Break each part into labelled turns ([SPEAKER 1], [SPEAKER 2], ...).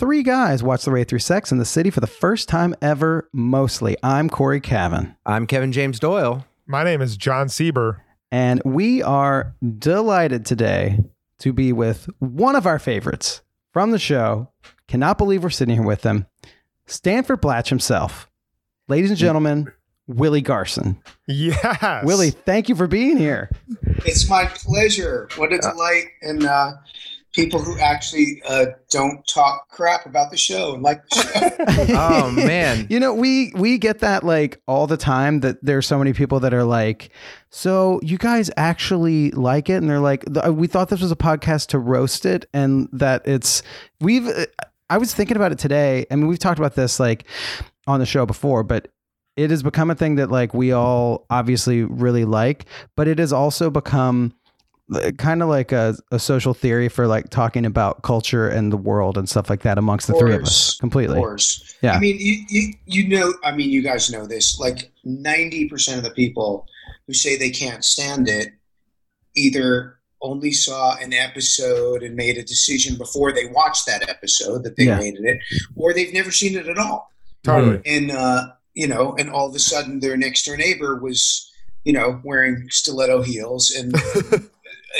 [SPEAKER 1] three guys watch the way through Sex in the City for the first time ever, mostly. I'm Cory Cavin,
[SPEAKER 2] I'm Kevin James Doyle.
[SPEAKER 3] My name is Jon Sieber.
[SPEAKER 1] and we are delighted today to be with one of our favorites from the show. Cannot believe we're sitting here with him, Stanford Blatch himself. Ladies and gentlemen, Willie Garson.
[SPEAKER 3] Yes.
[SPEAKER 1] Willie, thank you for being here.
[SPEAKER 4] It's my pleasure. What a delight. And uh, people who actually uh, don't talk crap about the show and like the show.
[SPEAKER 2] Oh man.
[SPEAKER 1] You know, we we get that like all the time that there's so many people that are like, so you guys actually like it, and they're like, we thought this was a podcast to roast it, and that it's we've. I was thinking about it today. I mean, we've talked about this like on the show before, but it has become a thing that like we all obviously really like, but it has also become kind of like a, a social theory for like talking about culture and the world and stuff like that amongst the three of us completely.
[SPEAKER 4] Of course.
[SPEAKER 1] Yeah.
[SPEAKER 4] I mean, you, you, you know, I mean, you guys know this. Like 90% of the people who say they can't stand it either only saw an episode and made a decision before they watched that episode that they
[SPEAKER 1] Yeah.
[SPEAKER 4] hated it, or they've never seen it at all.
[SPEAKER 3] Totally.
[SPEAKER 4] and uh, you know, and all of a sudden their next door neighbor was, you know, wearing stiletto heels and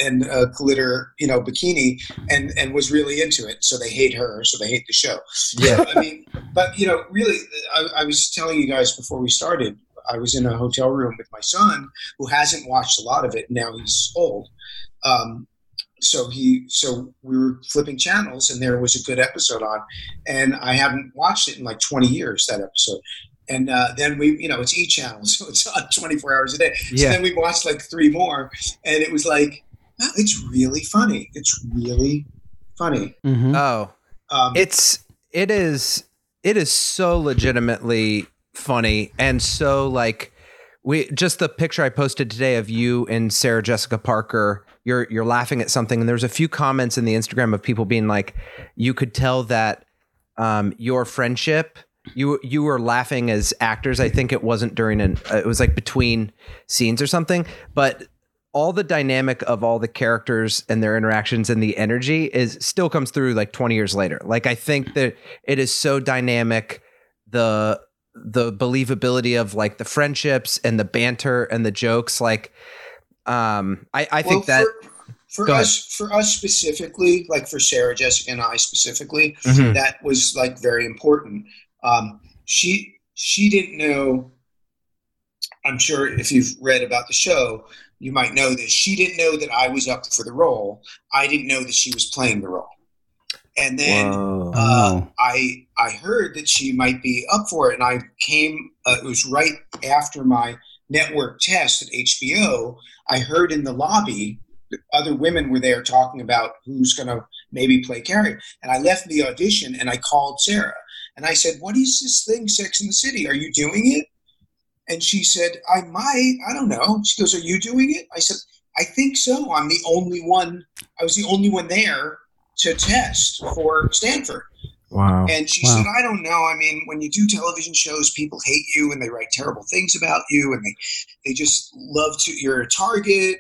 [SPEAKER 4] and a glitter, you know, bikini, and and was really into it. So they hate her, so they hate the show.
[SPEAKER 2] Yeah.
[SPEAKER 4] I mean, but you know, really, I, I was telling you guys before we started. I was in a hotel room with my son, who hasn't watched a lot of it. Now he's old. Um, so he, so we were flipping channels, and there was a good episode on, and I haven't watched it in like 20 years. That episode, and uh, then we, you know, it's E channel, so it's on 24 hours a day. So
[SPEAKER 2] Yeah.
[SPEAKER 4] then we watched like three more, and it was like, wow, it's really funny. It's really funny.
[SPEAKER 1] Mhm.
[SPEAKER 2] Oh,
[SPEAKER 4] Um,
[SPEAKER 2] it's it is it is so legitimately funny and so like we just the picture I posted today of you and Sarah Jessica Parker. You're you're laughing at something, and there's a few comments in the Instagram of people being like, you could tell that um, your friendship. You you were laughing as actors. I think it wasn't during an. Uh, it was like between scenes or something. But all the dynamic of all the characters and their interactions and the energy is still comes through like 20 years later. Like I think that it is so dynamic. The the believability of like the friendships and the banter and the jokes. Like um I, I think that
[SPEAKER 4] for, for us for us specifically like for sarah jessica and i specifically
[SPEAKER 2] Mhm.
[SPEAKER 4] that was like very important um, she she didn't know i'm sure if you've read about the show you might know this she didn't know that i was up for the role i didn't know that she was playing the role and then uh,
[SPEAKER 1] Oh.
[SPEAKER 4] I I heard that she might be up for it, and I came. Uh, it was right after my network test at HBO. I heard in the lobby other women were there talking about who's going to maybe play Carrie, and I left the audition and I called Sarah and I said, "What is this thing, Sex in the City? Are you doing it?" And she said, "I might. I don't know." She goes, "Are you doing it?" I said, "I think so. I'm the only one. I was the only one there." To test for Stanford.
[SPEAKER 3] Wow.
[SPEAKER 4] And she
[SPEAKER 1] Wow.
[SPEAKER 4] said, I don't know. I mean, when you do television shows, people hate you and they write terrible things about you and they, they just love to, you're a target.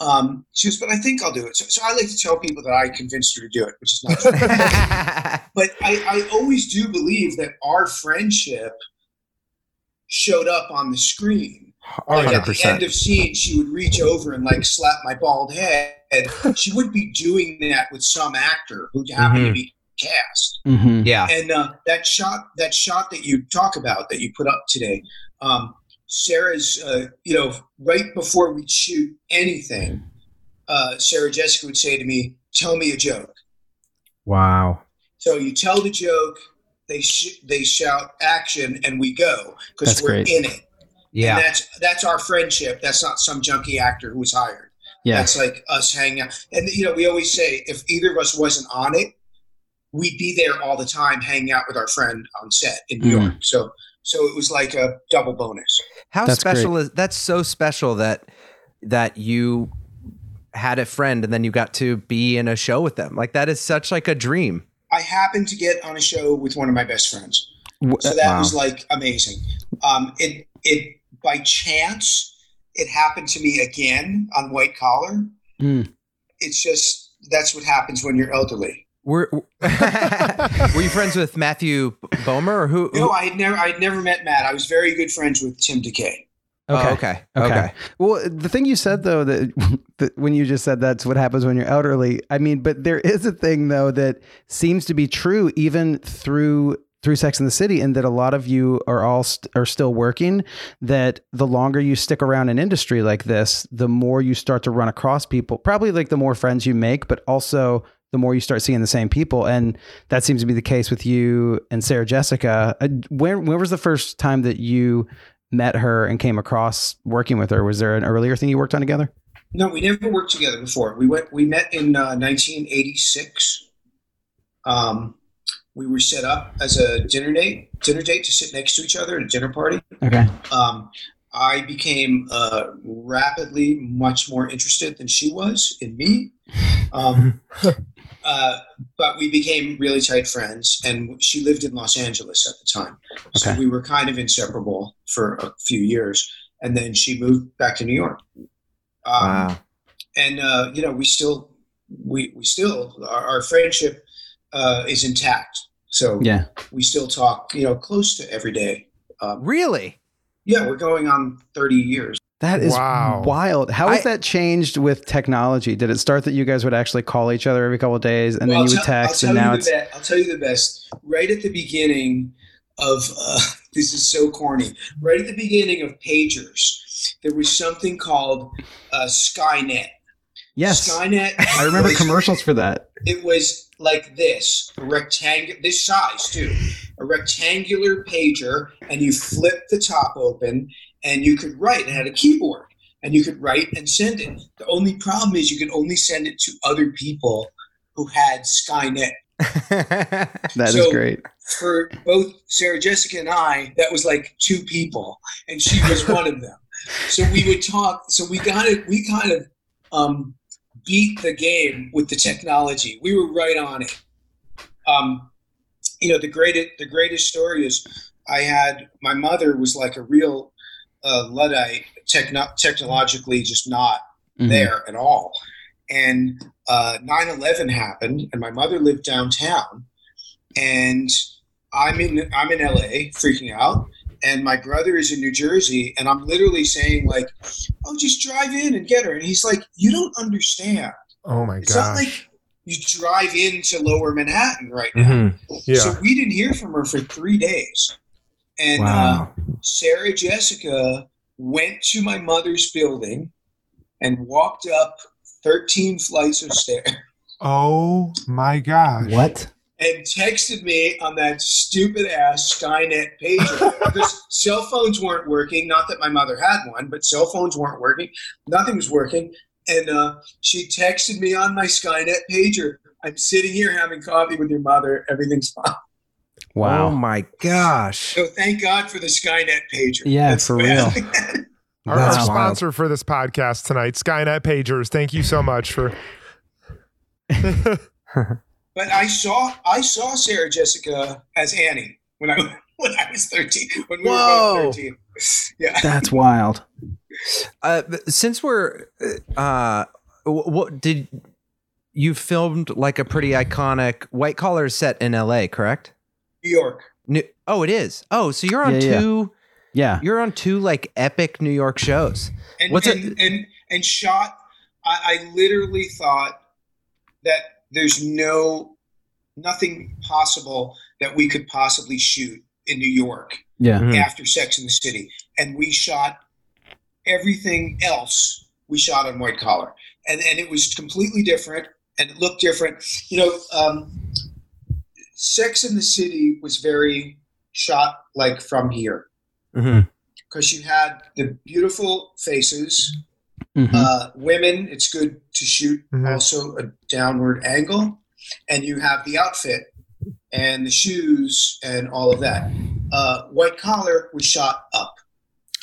[SPEAKER 4] Um, she goes, but I think I'll do it. So, so I like to tell people that I convinced her to do it, which is not true. but I, I always do believe that our friendship showed up on the screen.
[SPEAKER 3] Oh,
[SPEAKER 4] Like
[SPEAKER 3] yeah.
[SPEAKER 4] at the end of scene, she would reach over and like slap my bald head. She wouldn't be doing that with some actor who happened to be cast
[SPEAKER 1] Mhm.
[SPEAKER 2] yeah.
[SPEAKER 4] and uh, that shot that shot that you talk about that you put up today um, sarah's uh, you know right before we'd shoot anything uh, sarah jessica would say to me tell me a joke
[SPEAKER 3] Wow.
[SPEAKER 4] so you tell the joke they sh- they shout action and we go because we're
[SPEAKER 1] great.
[SPEAKER 4] in it
[SPEAKER 2] Yeah.
[SPEAKER 4] and that's that's our friendship that's not some junkie actor who was hired
[SPEAKER 1] Yeah.
[SPEAKER 4] that's like us hanging out. And you know, we always say if either of us wasn't on it, we'd be there all the time hanging out with our friend on set in New
[SPEAKER 1] Mhm.
[SPEAKER 4] York. So So it was like a double bonus.
[SPEAKER 2] How
[SPEAKER 1] That's
[SPEAKER 2] special is that's so special that that you had a friend and then you got to be in a show with them. Like that is such like a dream.
[SPEAKER 4] I happened to get on a show with one of my best friends. So that
[SPEAKER 1] wow.
[SPEAKER 4] was like amazing. Um, it it by chance it happened to me again on White Collar.
[SPEAKER 1] Mm.
[SPEAKER 4] It's just that's what happens when you're elderly.
[SPEAKER 2] Were Were you friends with Matthew Bomer or who?
[SPEAKER 4] No, I had never I had never met Matt. I was very good friends with Tim DeKay.
[SPEAKER 2] Oh,
[SPEAKER 1] Okay.
[SPEAKER 2] okay.
[SPEAKER 1] Okay.
[SPEAKER 2] Okay.
[SPEAKER 1] Well, the thing you said though that, that when you just said that's what happens when you're elderly. I mean, but there is a thing though that seems to be true even through through Sex in the City, and that a lot of you are all st- are still working. That the longer you stick around an industry like this, the more you start to run across people. Probably like the more friends you make, but also the more you start seeing the same people, and that seems to be the case with you and Sarah Jessica. Uh, When when was the first time that you met her and came across working with her? Was there an earlier thing you worked on together?
[SPEAKER 4] No, we never worked together before. We went. We met in uh, 1986. Um, we were set up as a dinner date, dinner date to sit next to each other at a dinner party.
[SPEAKER 1] Okay.
[SPEAKER 4] Um, I became uh, rapidly much more interested than she was in me. Um, uh, but we became really tight friends, and she lived in Los Angeles at the time. So
[SPEAKER 1] Okay.
[SPEAKER 4] we were kind of inseparable for a few years. And then she moved back to New York. Um,
[SPEAKER 2] Wow.
[SPEAKER 4] and uh, you know we still we we still our, our friendship uh, is intact so
[SPEAKER 1] Yeah.
[SPEAKER 4] we still talk you know close to every day um,
[SPEAKER 2] Really?
[SPEAKER 4] yeah we're going on 30 years
[SPEAKER 1] That is
[SPEAKER 3] Wow.
[SPEAKER 1] wild. How has
[SPEAKER 2] I-
[SPEAKER 1] that changed with technology? Did it start that you guys would actually call each other every couple of days and
[SPEAKER 4] Well,
[SPEAKER 1] then you would text
[SPEAKER 4] I'll
[SPEAKER 1] and now
[SPEAKER 4] you
[SPEAKER 1] it's.
[SPEAKER 4] Be- I'll tell you the best right at the beginning of uh, this is so corny right at the beginning of pagers there was something called uh, Skynet
[SPEAKER 1] yes.
[SPEAKER 4] Skynet
[SPEAKER 1] I remember
[SPEAKER 4] was-
[SPEAKER 1] commercials for that.
[SPEAKER 4] it was like this a rectangular this size too a rectangular pager and you flip the top open and you could write it had a keyboard and you could write and send it. The only problem is you could only send it to other people who had skynet.
[SPEAKER 1] That is
[SPEAKER 4] So-
[SPEAKER 1] great.
[SPEAKER 4] for both sarah jessica and i that was like two people and she was one of them. So we would talk so we got it we kind of um, beat the game with the technology. We were right on it. Um, you know the greatest the greatest story is i had my mother was like a real uh, luddite techno- technologically just not
[SPEAKER 1] Mhm.
[SPEAKER 4] there at all and uh, 9-11 happened and my mother lived downtown and i'm in i'm in la freaking out and my brother is in new jersey and i'm literally saying like oh just drive in and get her and he's like you don't understand
[SPEAKER 3] Oh my god!
[SPEAKER 4] it's not like you drive into lower manhattan right now
[SPEAKER 2] Mhm.
[SPEAKER 3] yeah.
[SPEAKER 4] so we didn't hear from her for three days and uh, Sarah Jessica went to my mother's building and walked up 13 flights of stairs
[SPEAKER 3] oh my gosh.
[SPEAKER 1] what?
[SPEAKER 4] and texted me on that stupid ass Skynet pager because cell phones weren't working. Not that my mother had one, but cell phones weren't working. Nothing was working. And uh, she texted me on my Skynet pager. I'm sitting here having coffee with your mother. Everything's fine.
[SPEAKER 1] Wow.
[SPEAKER 2] Oh my gosh.
[SPEAKER 4] So thank God for the Skynet pager.
[SPEAKER 1] Yeah,
[SPEAKER 4] That's
[SPEAKER 1] for real.
[SPEAKER 4] best.
[SPEAKER 3] Our,
[SPEAKER 1] That's wild.
[SPEAKER 3] sponsor for this podcast tonight, Skynet Pagers. Thank you so much for.
[SPEAKER 4] But I saw I saw Sarah Jessica as Annie when I when I was thirteen. When we
[SPEAKER 2] Whoa.
[SPEAKER 4] were both thirteen. Yeah.
[SPEAKER 1] That's wild.
[SPEAKER 2] Uh, since we're, uh, what did you filmed like a pretty iconic white collar set in L.A. Correct?
[SPEAKER 4] New York.
[SPEAKER 2] New, oh, it is. Oh, so you're on
[SPEAKER 1] Yeah, yeah.
[SPEAKER 2] two.
[SPEAKER 1] Yeah.
[SPEAKER 2] You're on two like epic New York shows.
[SPEAKER 4] And
[SPEAKER 2] What's
[SPEAKER 4] and,
[SPEAKER 2] it-
[SPEAKER 4] and and shot I, I literally thought that there's no nothing possible that we could possibly shoot in New York
[SPEAKER 1] Yeah.
[SPEAKER 2] Mhm.
[SPEAKER 4] after Sex in the City. And we shot everything else we shot on white collar. And and it was completely different and it looked different. You know, um, Sex in the City was very shot like from here
[SPEAKER 2] Mhm.
[SPEAKER 4] because you had the beautiful faces,
[SPEAKER 1] Mhm.
[SPEAKER 4] uh, women. It's good to shoot
[SPEAKER 3] Mhm.
[SPEAKER 4] also a downward angle, and you have the outfit and the shoes and all of that. Uh, White Collar was shot up.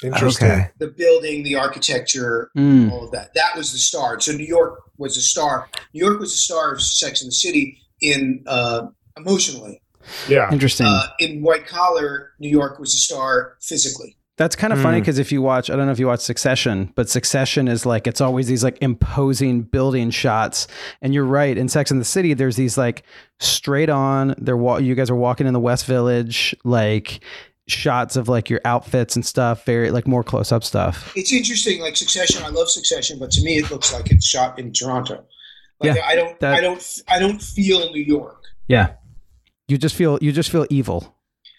[SPEAKER 3] Interesting.
[SPEAKER 2] Okay.
[SPEAKER 4] The building, the architecture,
[SPEAKER 1] Mm.
[SPEAKER 4] all of that. That was the star. So New York was a star. New York was the star of Sex and the City in uh, emotionally.
[SPEAKER 3] Yeah.
[SPEAKER 1] Interesting.
[SPEAKER 4] Uh, in White Collar, New York was a star physically.
[SPEAKER 1] That's kind of funny
[SPEAKER 3] Mm.
[SPEAKER 1] because if you watch, I don't know if you watch Succession, but Succession is like it's always these like imposing building shots. And you're right. In Sex and the City, there's these like straight on. They're wa- you guys are walking in the West Village, like shots of like your outfits and stuff. Very like more close up stuff.
[SPEAKER 4] It's interesting, like Succession. I love Succession, but to me, it looks like it's shot in Toronto. Like,
[SPEAKER 1] Yeah,
[SPEAKER 4] I don't,
[SPEAKER 1] that-
[SPEAKER 4] I don't, I don't feel New York.
[SPEAKER 1] Yeah. You just feel you just feel evil.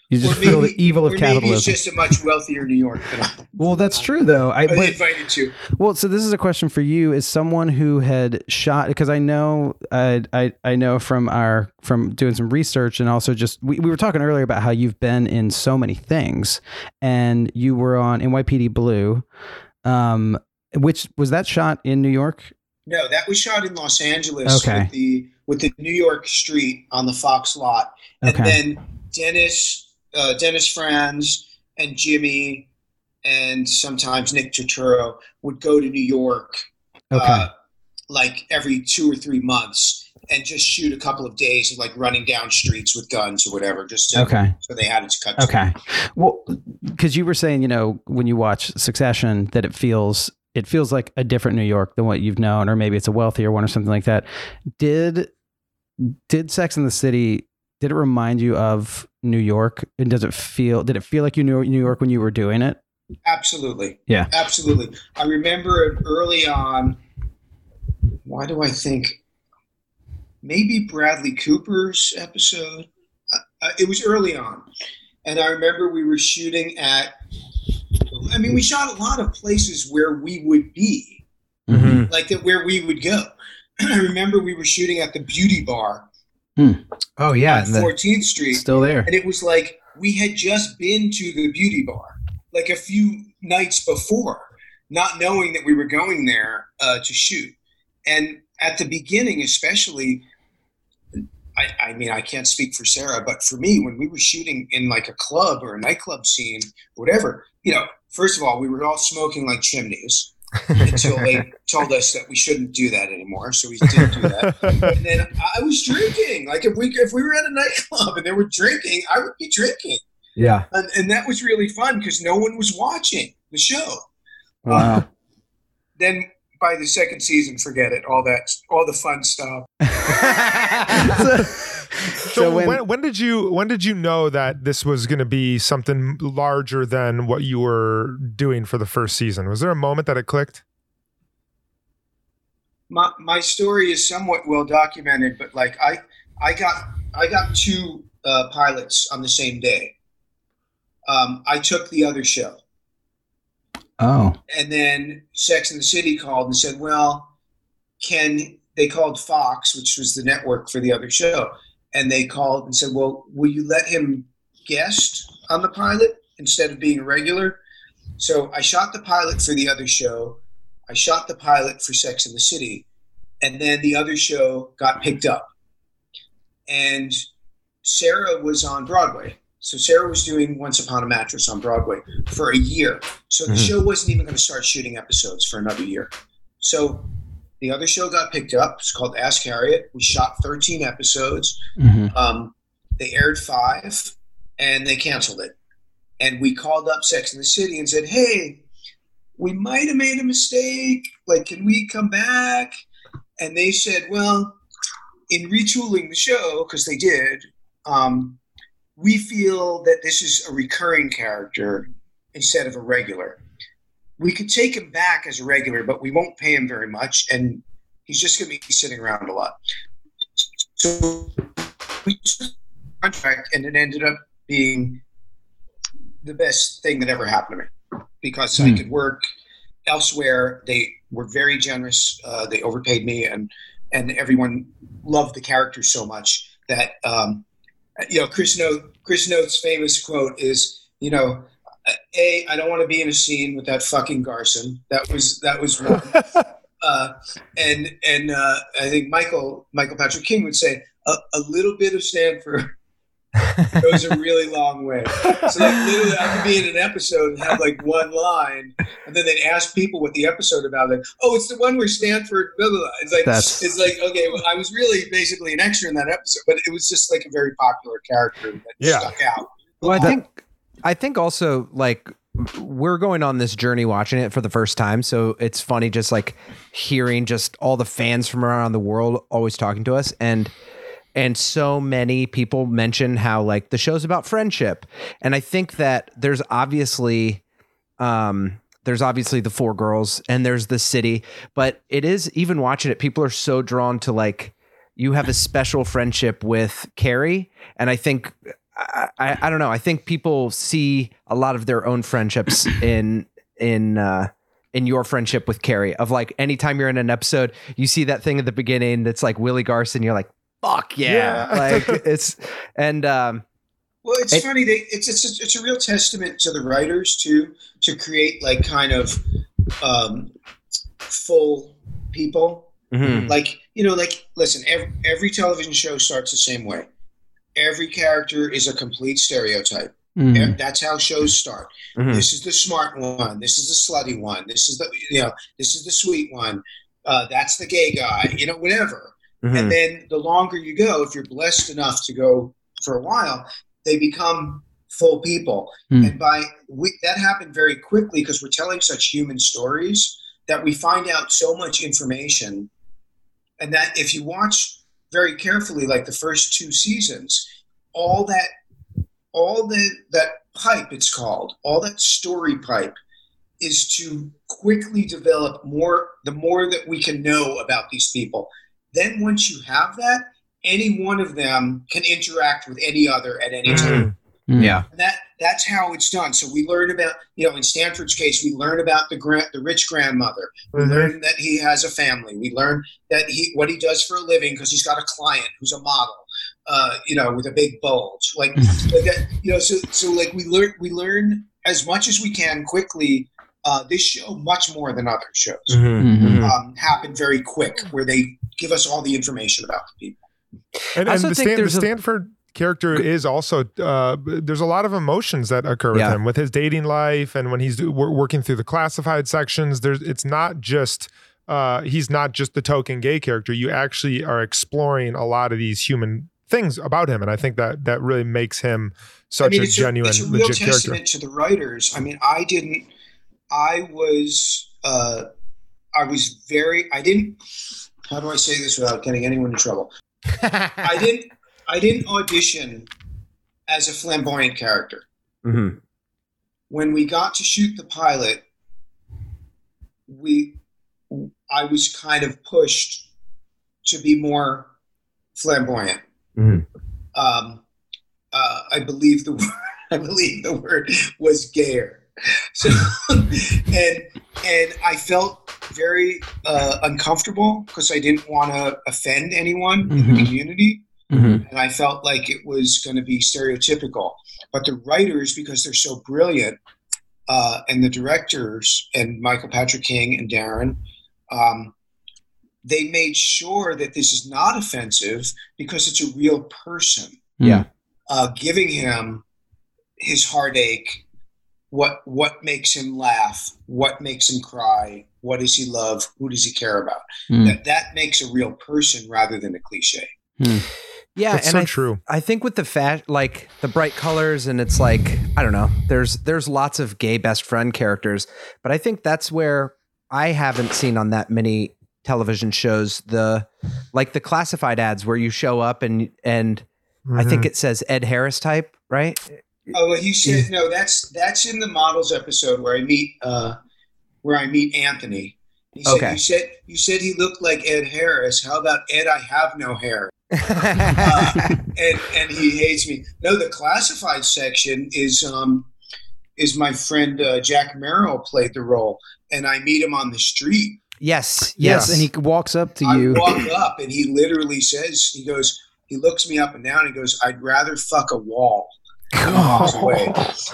[SPEAKER 1] You just
[SPEAKER 4] Or
[SPEAKER 1] feel the evil of
[SPEAKER 4] capitalism. it's just a much wealthier New York
[SPEAKER 1] well, that's true though. I
[SPEAKER 4] I
[SPEAKER 1] but,
[SPEAKER 4] invited you.
[SPEAKER 1] Well, so this is a question for you as someone who had shot because I know I, I I know from our from doing some research and also just we, we were talking earlier about how you've been in so many things and you were on NYPD Blue, um, which was that shot in New York?
[SPEAKER 4] No, that was shot in Los Angeles
[SPEAKER 1] Okay.
[SPEAKER 4] with the with the New York street on the Fox lot, and then Dennis, uh, Dennis Franz, and Jimmy, and sometimes Nick Turturro would go to New York,
[SPEAKER 1] Okay.
[SPEAKER 4] uh, like every two or three months, and just shoot a couple of days of like running down streets with guns or whatever, just to,
[SPEAKER 1] okay.
[SPEAKER 4] so they had it to cut.
[SPEAKER 1] Okay. Well, because you were saying, you know, when you watch Succession, that it feels it feels like a different New York than what you've known, or maybe it's a wealthier one or something like that. Did did Sex in the City? Did it remind you of New York? And does it feel? Did it feel like you knew New York when you were doing it?
[SPEAKER 4] Absolutely.
[SPEAKER 1] Yeah.
[SPEAKER 4] Absolutely. I remember early on, why do I think maybe Bradley Cooper's episode? Uh, uh, it was early on. And I remember we were shooting at, I mean, we shot a lot of places where we would be,
[SPEAKER 2] Mhm.
[SPEAKER 4] like that where we would go. I remember we were shooting at the Beauty Bar
[SPEAKER 2] Oh yeah.
[SPEAKER 4] on
[SPEAKER 2] and the-
[SPEAKER 4] 14th Street.
[SPEAKER 1] Still there?
[SPEAKER 4] And it was like we had just been to the beauty bar like a few nights before, not knowing that we were going there uh, to shoot. And at the beginning, especially, I, I mean, I can't speak for Sarah, but for me, when we were shooting in like a club or a nightclub scene, whatever, you know, first of all, we were all smoking like chimneys until they told us that we shouldn't do that anymore. So we didn't do that. And then I was drinking. Like if we if we were at a nightclub and they were drinking, I would be drinking,
[SPEAKER 2] yeah.
[SPEAKER 4] and, and that was really fun because no one was watching the show.
[SPEAKER 1] Wow.
[SPEAKER 4] Then by the second season, forget it. All that, all the fun stuff.
[SPEAKER 1] so,
[SPEAKER 3] So, when, when did you when did you know that this was going to be something larger than what you were doing for the first season? Was there a moment that it clicked?
[SPEAKER 4] My my story is somewhat well documented, but like I I got I got two uh, pilots on the same day. Um, I took the other show.
[SPEAKER 1] oh,
[SPEAKER 4] and then Sex and the City called and said, "Well, can they called Fox, which was the network for the other show, and they called and said, "Well, will you let him guest on the pilot instead of being a regular?" So I shot the pilot for the other show. I shot the pilot for Sex and the City, and then the other show got picked up. And Sarah was on Broadway. So Sarah was doing Once Upon a Mattress on Broadway for a year. So the
[SPEAKER 2] Mhm.
[SPEAKER 4] show wasn't even going to start shooting episodes for another year. So the other show got picked up. It's called Ask Harriet. We shot 13 episodes.
[SPEAKER 1] Mhm.
[SPEAKER 4] Um, they aired five, and they canceled it. And we called up Sex in the City and said, "Hey, we might have made a mistake. Like, can we come back?" And they said, "Well, in retooling the show, because they did, um, we feel that this is a recurring character instead of a regular. We could take him back as a regular, but we won't pay him very much, and he's just going to be sitting around a lot." So we took contract, and it ended up being the best thing that ever happened to me because I
[SPEAKER 1] Hmm.
[SPEAKER 4] could work elsewhere. They were very generous. Uh, they overpaid me, and and everyone loved the character so much that um, you know Chris Noth Chris Noth's famous quote is you know. A, I don't want to be in a scene with that fucking Garson. That was that was one. uh, and and uh, I think Michael Michael Patrick King would say a, a little bit of Stanford goes a really long way. So like literally, I could be in an episode and have like one line, and then they'd ask people what the episode about. Like, oh, it's the one where Stanford. Blah, blah, blah. It's like
[SPEAKER 1] That's-
[SPEAKER 4] it's like okay, well, I was really basically an extra in that episode, but it was just like a very popular character that
[SPEAKER 3] Yeah.
[SPEAKER 4] stuck out.
[SPEAKER 2] Well, I think I think also like we're going on this journey watching it for the first time, so it's funny just like hearing just all the fans from around the world always talking to us and and so many people mention how like the show's about friendship. And I think that there's obviously um there's obviously the four girls and there's the city, but it is even watching it people are so drawn to like you have a special friendship with Carrie and I think I, I, I don't know. I think people see a lot of their own friendships in in uh, in your friendship with Carrie. Of like, anytime you're in an episode, you see that thing at the beginning that's like Willie Garson. You're like, fuck yeah,
[SPEAKER 3] Yeah.
[SPEAKER 2] like it's and um,
[SPEAKER 4] Well, it's
[SPEAKER 2] It-
[SPEAKER 4] funny. They, it's it's a, it's a real testament to the writers too to create like kind of um, full people.
[SPEAKER 2] mhm,
[SPEAKER 4] Like you know, like listen, every, every television show starts the same way. Every character is a complete stereotype.
[SPEAKER 1] Mhm.
[SPEAKER 4] That's how shows start.
[SPEAKER 2] mhm.
[SPEAKER 4] This is the smart one. This is the slutty one. This is the you know this is the sweet one. Uh, that's the gay guy. You know, whatever.
[SPEAKER 2] mhm.
[SPEAKER 4] And then the longer you go, if you're blessed enough to go for a while, they become full people.
[SPEAKER 1] Hmm.
[SPEAKER 4] And by we, that happened very quickly because we're telling such human stories that we find out so much information. And that if you watch very carefully, like the first two seasons, all that, all the that pipe it's called, all that story pipe is to quickly develop more the more that we can know about these people then once you have that any one of them can interact with any other at any time
[SPEAKER 3] Mm.
[SPEAKER 1] Mhm.
[SPEAKER 2] Yeah,
[SPEAKER 4] and that that's how it's done. So we learn about you know in stanford's case we learn about the grand the rich grandmother. We
[SPEAKER 3] Mhm.
[SPEAKER 4] learn that he has a family. We learn that he what he does for a living because he's got a client who's a model uh, you know with a big bulge. Like, like that you know so so like we learn we learn as much as we can quickly uh, this show much more than other shows.
[SPEAKER 2] Mhm,
[SPEAKER 1] Mhm.
[SPEAKER 2] mhm.
[SPEAKER 4] um, happen very quick where they give us all the information about the people.
[SPEAKER 3] And,
[SPEAKER 2] I
[SPEAKER 3] and
[SPEAKER 2] also
[SPEAKER 3] the,
[SPEAKER 2] think
[SPEAKER 3] Stan, the
[SPEAKER 2] there's a-
[SPEAKER 3] Stanford character is also uh, there's a lot of emotions that occur with
[SPEAKER 2] Yeah.
[SPEAKER 3] him with his dating life and when he's do- working through the classified sections. There's it's not just uh, he's not just the token gay character. You actually are exploring a lot of these human things about him, and I think that that really makes him such a
[SPEAKER 4] it's
[SPEAKER 3] genuine,
[SPEAKER 4] it's a real
[SPEAKER 3] legit character.
[SPEAKER 4] testament to the writers. I mean, I didn't. I was. Uh, I was very. I didn't. How do I say this without getting anyone in trouble? I didn't. I didn't audition as a flamboyant character.
[SPEAKER 2] Mhm.
[SPEAKER 4] When we got to shoot the pilot, we. I was kind of pushed to be more flamboyant.
[SPEAKER 2] Mhm.
[SPEAKER 4] um, uh, I believe the word, I believe the word was gayer. So, and and I felt very uh, uncomfortable because I didn't want to offend anyone in
[SPEAKER 1] Mhm.
[SPEAKER 4] the community,
[SPEAKER 1] Mhm.
[SPEAKER 4] and I felt like it was going to be stereotypical. But the writers, because they're so brilliant, uh, and the directors and Michael Patrick King and Darren. Um, they made sure that this is not offensive because it's a real person
[SPEAKER 2] Yeah.
[SPEAKER 4] uh, giving him his heartache, what what makes him laugh, what makes him cry, what does he love, who does he care about.
[SPEAKER 1] Mm.
[SPEAKER 4] That that makes a real person rather than a cliche.
[SPEAKER 2] Yeah,
[SPEAKER 3] That's
[SPEAKER 2] and
[SPEAKER 3] so
[SPEAKER 2] I,
[SPEAKER 3] true.
[SPEAKER 2] I think with the fat like the bright colors and it's like I don't know. There's there's lots of gay best friend characters, but I think that's where I haven't seen on that many television shows the like the classified ads where you show up and and I
[SPEAKER 3] Mhm.
[SPEAKER 2] think it says Ed Harris type, right?
[SPEAKER 4] Oh, well, he said no. That's that's in the models episode where I meet uh, where I meet Anthony. He said,
[SPEAKER 2] Okay.
[SPEAKER 4] You said you said he looked like Ed Harris. How about Ed? I have no hair. Uh, and and he hates me. No, the classified section is um is my friend uh, Jack Merrill played the role, and I meet him on the street.
[SPEAKER 2] yes,
[SPEAKER 1] Yes,
[SPEAKER 2] yes,
[SPEAKER 1] and he walks up to
[SPEAKER 4] I
[SPEAKER 1] you.
[SPEAKER 4] walk up, and he literally says, he goes, he looks me up and down. and He goes, "I'd rather fuck a wall." And he away.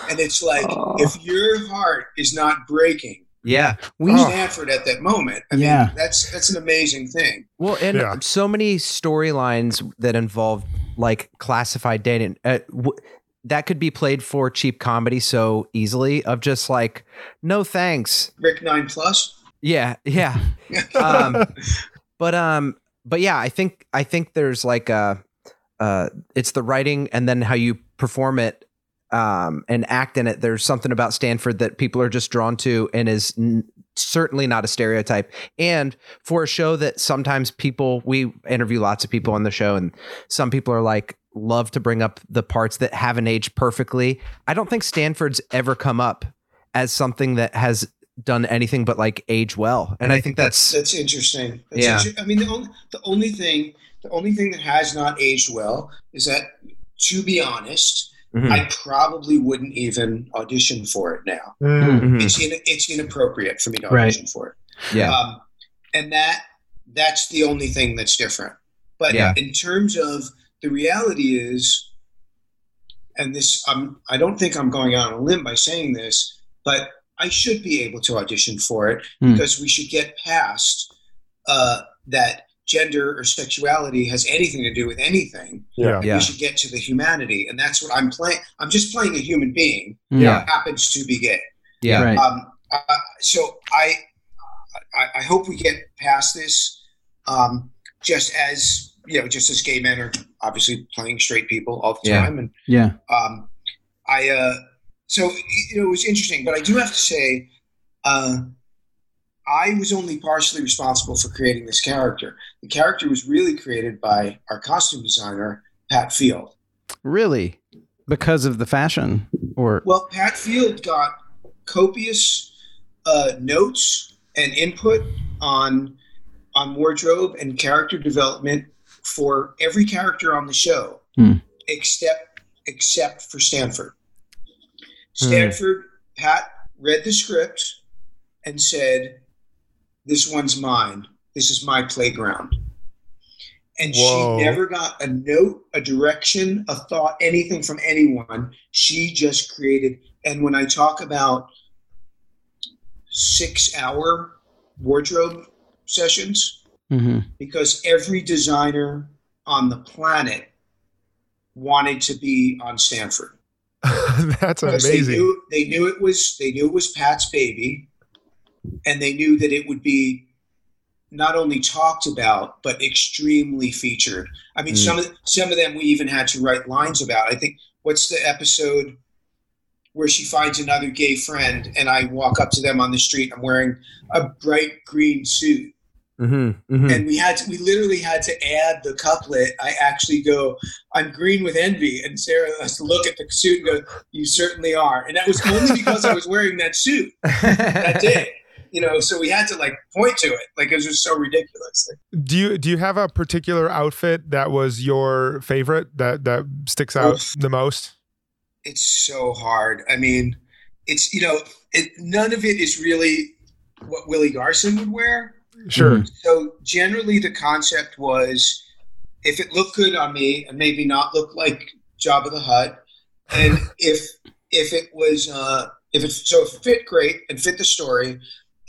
[SPEAKER 4] And it's like, if your heart is not breaking,
[SPEAKER 2] yeah.
[SPEAKER 1] We
[SPEAKER 3] Oh.
[SPEAKER 4] Stanford at that moment. I
[SPEAKER 1] Yeah.
[SPEAKER 4] mean, that's that's an amazing thing.
[SPEAKER 2] Well, and
[SPEAKER 3] Yeah.
[SPEAKER 2] so many storylines that involve like classified data Uh, w- that could be played for cheap comedy so easily of just like no thanks
[SPEAKER 4] Rick Nine Plus.
[SPEAKER 2] yeah yeah um but um but yeah i think i think there's like a uh it's the writing and then how you perform it um and act in it there's something about stanford that people are just drawn to and is n- certainly not a stereotype and for a show that sometimes people we interview lots of people on the show and some people are like love to bring up the parts that haven't aged perfectly i don't think stanford's ever come up as something that has done anything but like age well and i think that's
[SPEAKER 4] That's interesting. That's
[SPEAKER 2] Yeah.
[SPEAKER 4] inter- I mean, the only the only thing the only thing that has not aged well is that, to be honest,
[SPEAKER 2] Mhm.
[SPEAKER 4] I probably wouldn't even audition for it now.
[SPEAKER 3] Mm.
[SPEAKER 2] Mhm.
[SPEAKER 4] It's in, it's inappropriate for me to
[SPEAKER 1] Right.
[SPEAKER 4] audition for it.
[SPEAKER 2] yeah
[SPEAKER 4] Um, and that that's the only thing that's different. But
[SPEAKER 2] Yeah.
[SPEAKER 4] in terms of the reality is, and this I'm I don't think I'm going out on a limb by saying this, but I should be able to audition for it
[SPEAKER 1] Hmm.
[SPEAKER 4] because we should get past uh, that gender or sexuality has anything to do with anything.
[SPEAKER 3] Yeah.
[SPEAKER 2] yeah
[SPEAKER 4] We should get to the humanity, and that's what I'm playing. I'm just playing a human being
[SPEAKER 1] Yeah.
[SPEAKER 4] who happens to be gay.
[SPEAKER 2] yeah
[SPEAKER 1] Right.
[SPEAKER 4] Um, uh, so I, I, I hope we get past this. Um, just as you know, just as gay men are obviously playing straight people all the
[SPEAKER 2] Yeah.
[SPEAKER 4] time, and
[SPEAKER 1] Yeah.
[SPEAKER 4] um, I, uh, so you know, it was interesting. But I do have to say, uh, I was only partially responsible for creating this character. The character was really created by our costume designer Pat Field.
[SPEAKER 1] Really? Because of the fashion or
[SPEAKER 4] Well, Pat Field got copious uh, notes and input on on wardrobe and character development for every character on the show,
[SPEAKER 1] Hmm.
[SPEAKER 4] except except for Stanford. Stanford, Pat read the script and said, "This one's mine. This is my playground." And
[SPEAKER 3] Whoa.
[SPEAKER 4] she never got a note, a direction, a thought, anything from anyone. She just created. And when I talk about six hour wardrobe sessions,
[SPEAKER 1] Mhm.
[SPEAKER 4] because every designer on the planet wanted to be on Stanford.
[SPEAKER 3] That's
[SPEAKER 4] Because They
[SPEAKER 3] amazing.
[SPEAKER 4] knew, they knew it was they knew it was Pat's baby, and they knew that it would be not only talked about but extremely featured. I mean,
[SPEAKER 2] Mm.
[SPEAKER 4] some of some of them we even had to write lines about. I think what's the episode where she finds another gay friend, and I walk up to them on the street. I'm wearing a bright green suit,
[SPEAKER 2] mm-hmm, mm-hmm.
[SPEAKER 4] and we had to, we literally had to add the couplet. I actually go, "I'm green with envy," and Sarah has to look at the suit and go, "You certainly are," and that was only because I was wearing that suit that day. You know, so we had to like point to it, like it was just so ridiculous.
[SPEAKER 3] Do you do you have a particular outfit that was your favorite that that sticks out
[SPEAKER 4] Oof.
[SPEAKER 3] the most?
[SPEAKER 4] It's so hard. I mean, it's you know, it, none of it is really what Willie Garson would wear.
[SPEAKER 3] Sure.
[SPEAKER 1] Mhm.
[SPEAKER 4] So generally, the concept was if it looked good on me and maybe not look like Jabba the Hutt, and if if it was uh, if it so if it fit great and fit the story,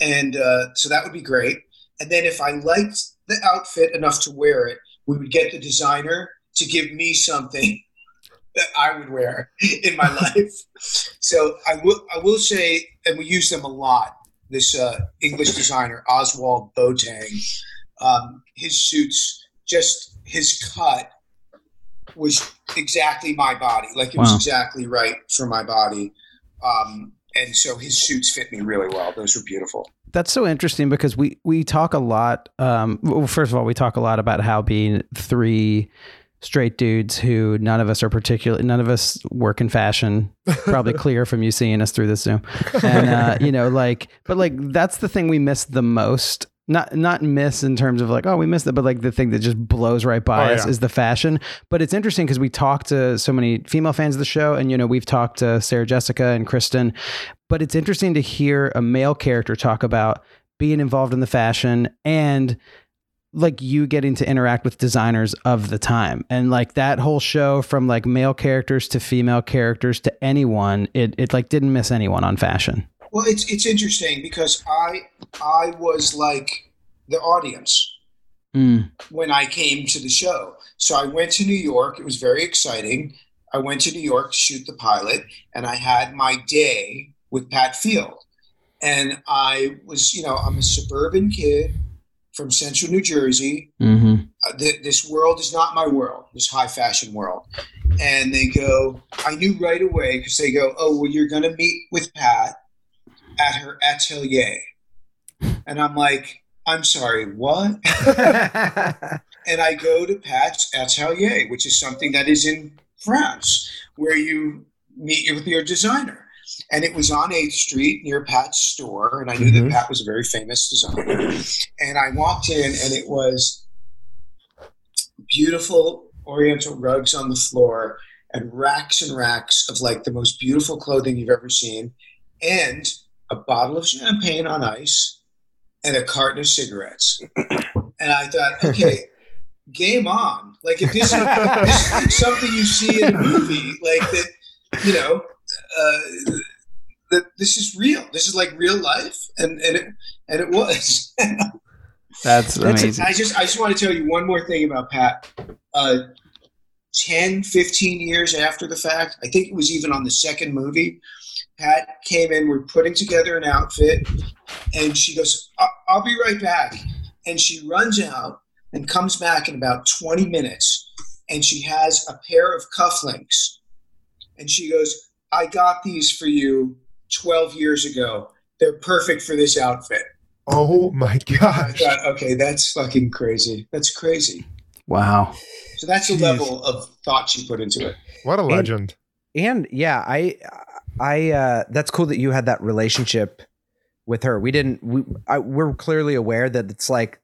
[SPEAKER 4] and uh, so that would be great. And then if I liked the outfit enough to wear it, we would get the designer to give me something that I would wear in my life. So I will I will say, and we use them a lot. This uh, English designer Ozwald Boateng, um, his suits, just his cut was exactly my body. Like it was
[SPEAKER 1] Wow.
[SPEAKER 4] exactly right for my body. Um, and so his suits fit me really well. Those were beautiful.
[SPEAKER 1] That's so interesting because we we talk a lot. Um, well, first of all, we talk a lot about how being three straight dudes who none of us are particularly none of us work in fashion. Probably clear from you seeing us through this Zoom, and uh, you know, like, but like that's the thing we miss the most. Not not miss in terms of like oh we missed it, but like the thing that just blows right by
[SPEAKER 3] Oh,
[SPEAKER 1] us
[SPEAKER 3] yeah.
[SPEAKER 1] is the fashion. But it's interesting because we talked to so many female fans of the show, and you know we've talked to Sarah Jessica and Kristin, but it's interesting to hear a male character talk about being involved in the fashion and like you getting to interact with designers of the time and like that whole show from like male characters to female characters to anyone it, it like didn't miss anyone on fashion
[SPEAKER 4] Well, it's it's interesting because I I was like the audience.
[SPEAKER 1] Mm.
[SPEAKER 4] when I came to the show. So I went to New York. It was very exciting. I went to New York to shoot the pilot, and I had my day with Pat Field. And I was, you know, I'm a suburban kid from central New Jersey.
[SPEAKER 1] hmm
[SPEAKER 4] Uh, th- this world is not my world, this high fashion world. And they go, I knew right away because they go, oh, well, you're going to meet with Pat at her atelier. And I'm like, I'm sorry, what? and I go to Pat's Atelier, which is something that is in France, where you meet with your designer. And it was on 8th Street near Pat's store. And I knew
[SPEAKER 2] Mhm.
[SPEAKER 4] that Pat was a very famous designer. And I walked in, and it was beautiful oriental rugs on the floor and racks and racks of like the most beautiful clothing you've ever seen, and a bottle of champagne on ice and a carton of cigarettes. And I thought, okay, game on. Like if this is, this is something you see in a movie, like that, you know, uh, that this is real. This is like real life, and and it and it was.
[SPEAKER 1] That's amazing.
[SPEAKER 4] I just I just want to tell you one more thing about Pat. Uh, 10, 15 years after the fact, I think it was even on the second movie. Pat came in, we're putting together an outfit, and she goes, "I- I'll be right back. And she runs out and comes back in about 20 minutes, and she has a pair of cufflinks. And she goes, I got these for you 12 years ago. They're perfect for this outfit.
[SPEAKER 3] Oh my
[SPEAKER 4] I
[SPEAKER 3] gosh.
[SPEAKER 4] thought, okay, that's fucking crazy. That's crazy.
[SPEAKER 1] Wow.
[SPEAKER 4] So that's the
[SPEAKER 3] Jeez.
[SPEAKER 4] level of thought she put into it.
[SPEAKER 3] What a legend.
[SPEAKER 2] and yeah, I, I, uh, that's cool that you had that relationship with her. We didn't. We I, we're clearly aware that it's like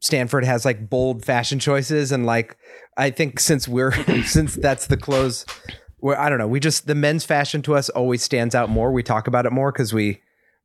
[SPEAKER 2] Stanford has like bold fashion choices, and like I think since we're since that's the clothes. Where I don't know, we just the men's fashion to us always stands out more. We talk about it more because we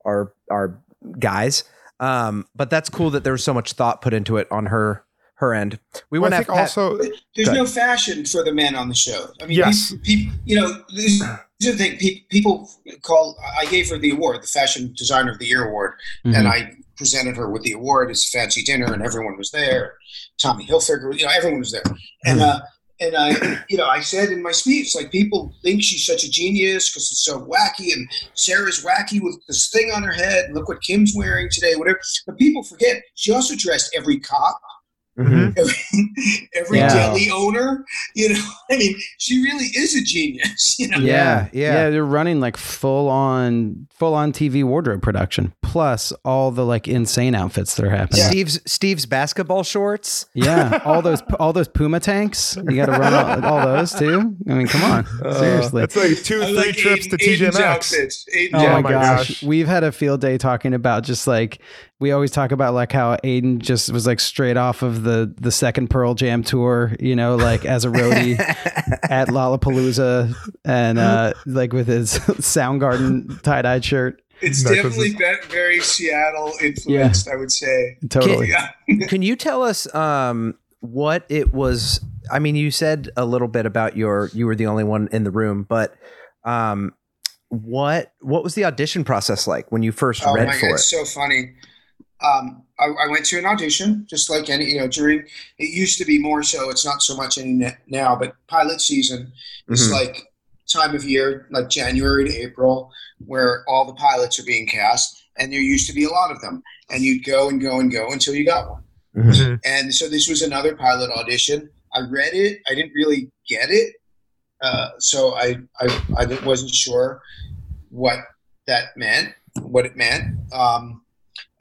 [SPEAKER 2] are are guys. Um, but that's cool that there was so much thought put into it on her her end. We
[SPEAKER 3] Well,
[SPEAKER 2] want
[SPEAKER 3] I
[SPEAKER 2] to
[SPEAKER 3] think also
[SPEAKER 4] There's no fashion for the men on the show. I mean,
[SPEAKER 3] Yes.
[SPEAKER 4] people, you know, this, this is the thing. pe- People call. I gave her the award, the Fashion Designer of the Year award,
[SPEAKER 1] Mhm.
[SPEAKER 4] and I presented her with the award as a fancy dinner, and everyone was there. Tommy Hilfiger, you know, everyone was there, and uh, and I, you know, I said in my speech, like people think she's such a genius because it's so wacky, and Sarah's wacky with this thing on her head, and look what Kim's wearing today, whatever. But people forget she also dressed every cop,
[SPEAKER 2] Mhm.
[SPEAKER 4] every, every
[SPEAKER 1] Yeah.
[SPEAKER 4] deli owner. You know, I mean, she really is a genius. You know,
[SPEAKER 2] Yeah, yeah.
[SPEAKER 1] yeah. They're running like full on, full on TV wardrobe production, plus all the like insane outfits that are happening.
[SPEAKER 2] Steve's Steve's basketball shorts.
[SPEAKER 1] Yeah, all those all those Puma tanks. You got to run all, all those too. I mean, come on, uh, seriously.
[SPEAKER 3] That's like two,
[SPEAKER 4] I
[SPEAKER 3] three
[SPEAKER 4] like
[SPEAKER 3] trips to
[SPEAKER 4] Aidan-
[SPEAKER 3] TJ Maxx.
[SPEAKER 4] outfits. Aidan's
[SPEAKER 1] Oh
[SPEAKER 3] Yeah,
[SPEAKER 1] my
[SPEAKER 3] my
[SPEAKER 1] gosh.
[SPEAKER 3] gosh.
[SPEAKER 1] We've had a field day talking about just like we always talk about like how Aidan just was like straight off of the the second Pearl Jam tour, you know, like as a roadie at Lollapalooza and uh like with his Soundgarden tie-dyed shirt.
[SPEAKER 4] It's
[SPEAKER 3] Necklaces.
[SPEAKER 4] definitely ve- very Seattle influenced, I would say.
[SPEAKER 1] Totally.
[SPEAKER 4] Yeah.
[SPEAKER 2] Can you tell us um, what it was? I mean, you said a little bit about your you were the only one in the room, but um, what what was the audition process like when you first
[SPEAKER 4] Oh
[SPEAKER 2] read
[SPEAKER 4] my
[SPEAKER 2] for
[SPEAKER 4] god,
[SPEAKER 2] it?
[SPEAKER 4] it's so funny. Um, I, I went to an audition, just like any, you know, during it used to be more so. It's not so much any now, but pilot season is
[SPEAKER 2] Mhm.
[SPEAKER 4] like time of year, like January to April, where all the pilots are being cast, and there used to be a lot of them, and you'd go and go and go until you got one.
[SPEAKER 2] Mhm.
[SPEAKER 3] Mhm.
[SPEAKER 4] And so this was another pilot audition. I read it. I didn't really get it. Uh, so I, I, I wasn't sure what that meant, what it meant. Um,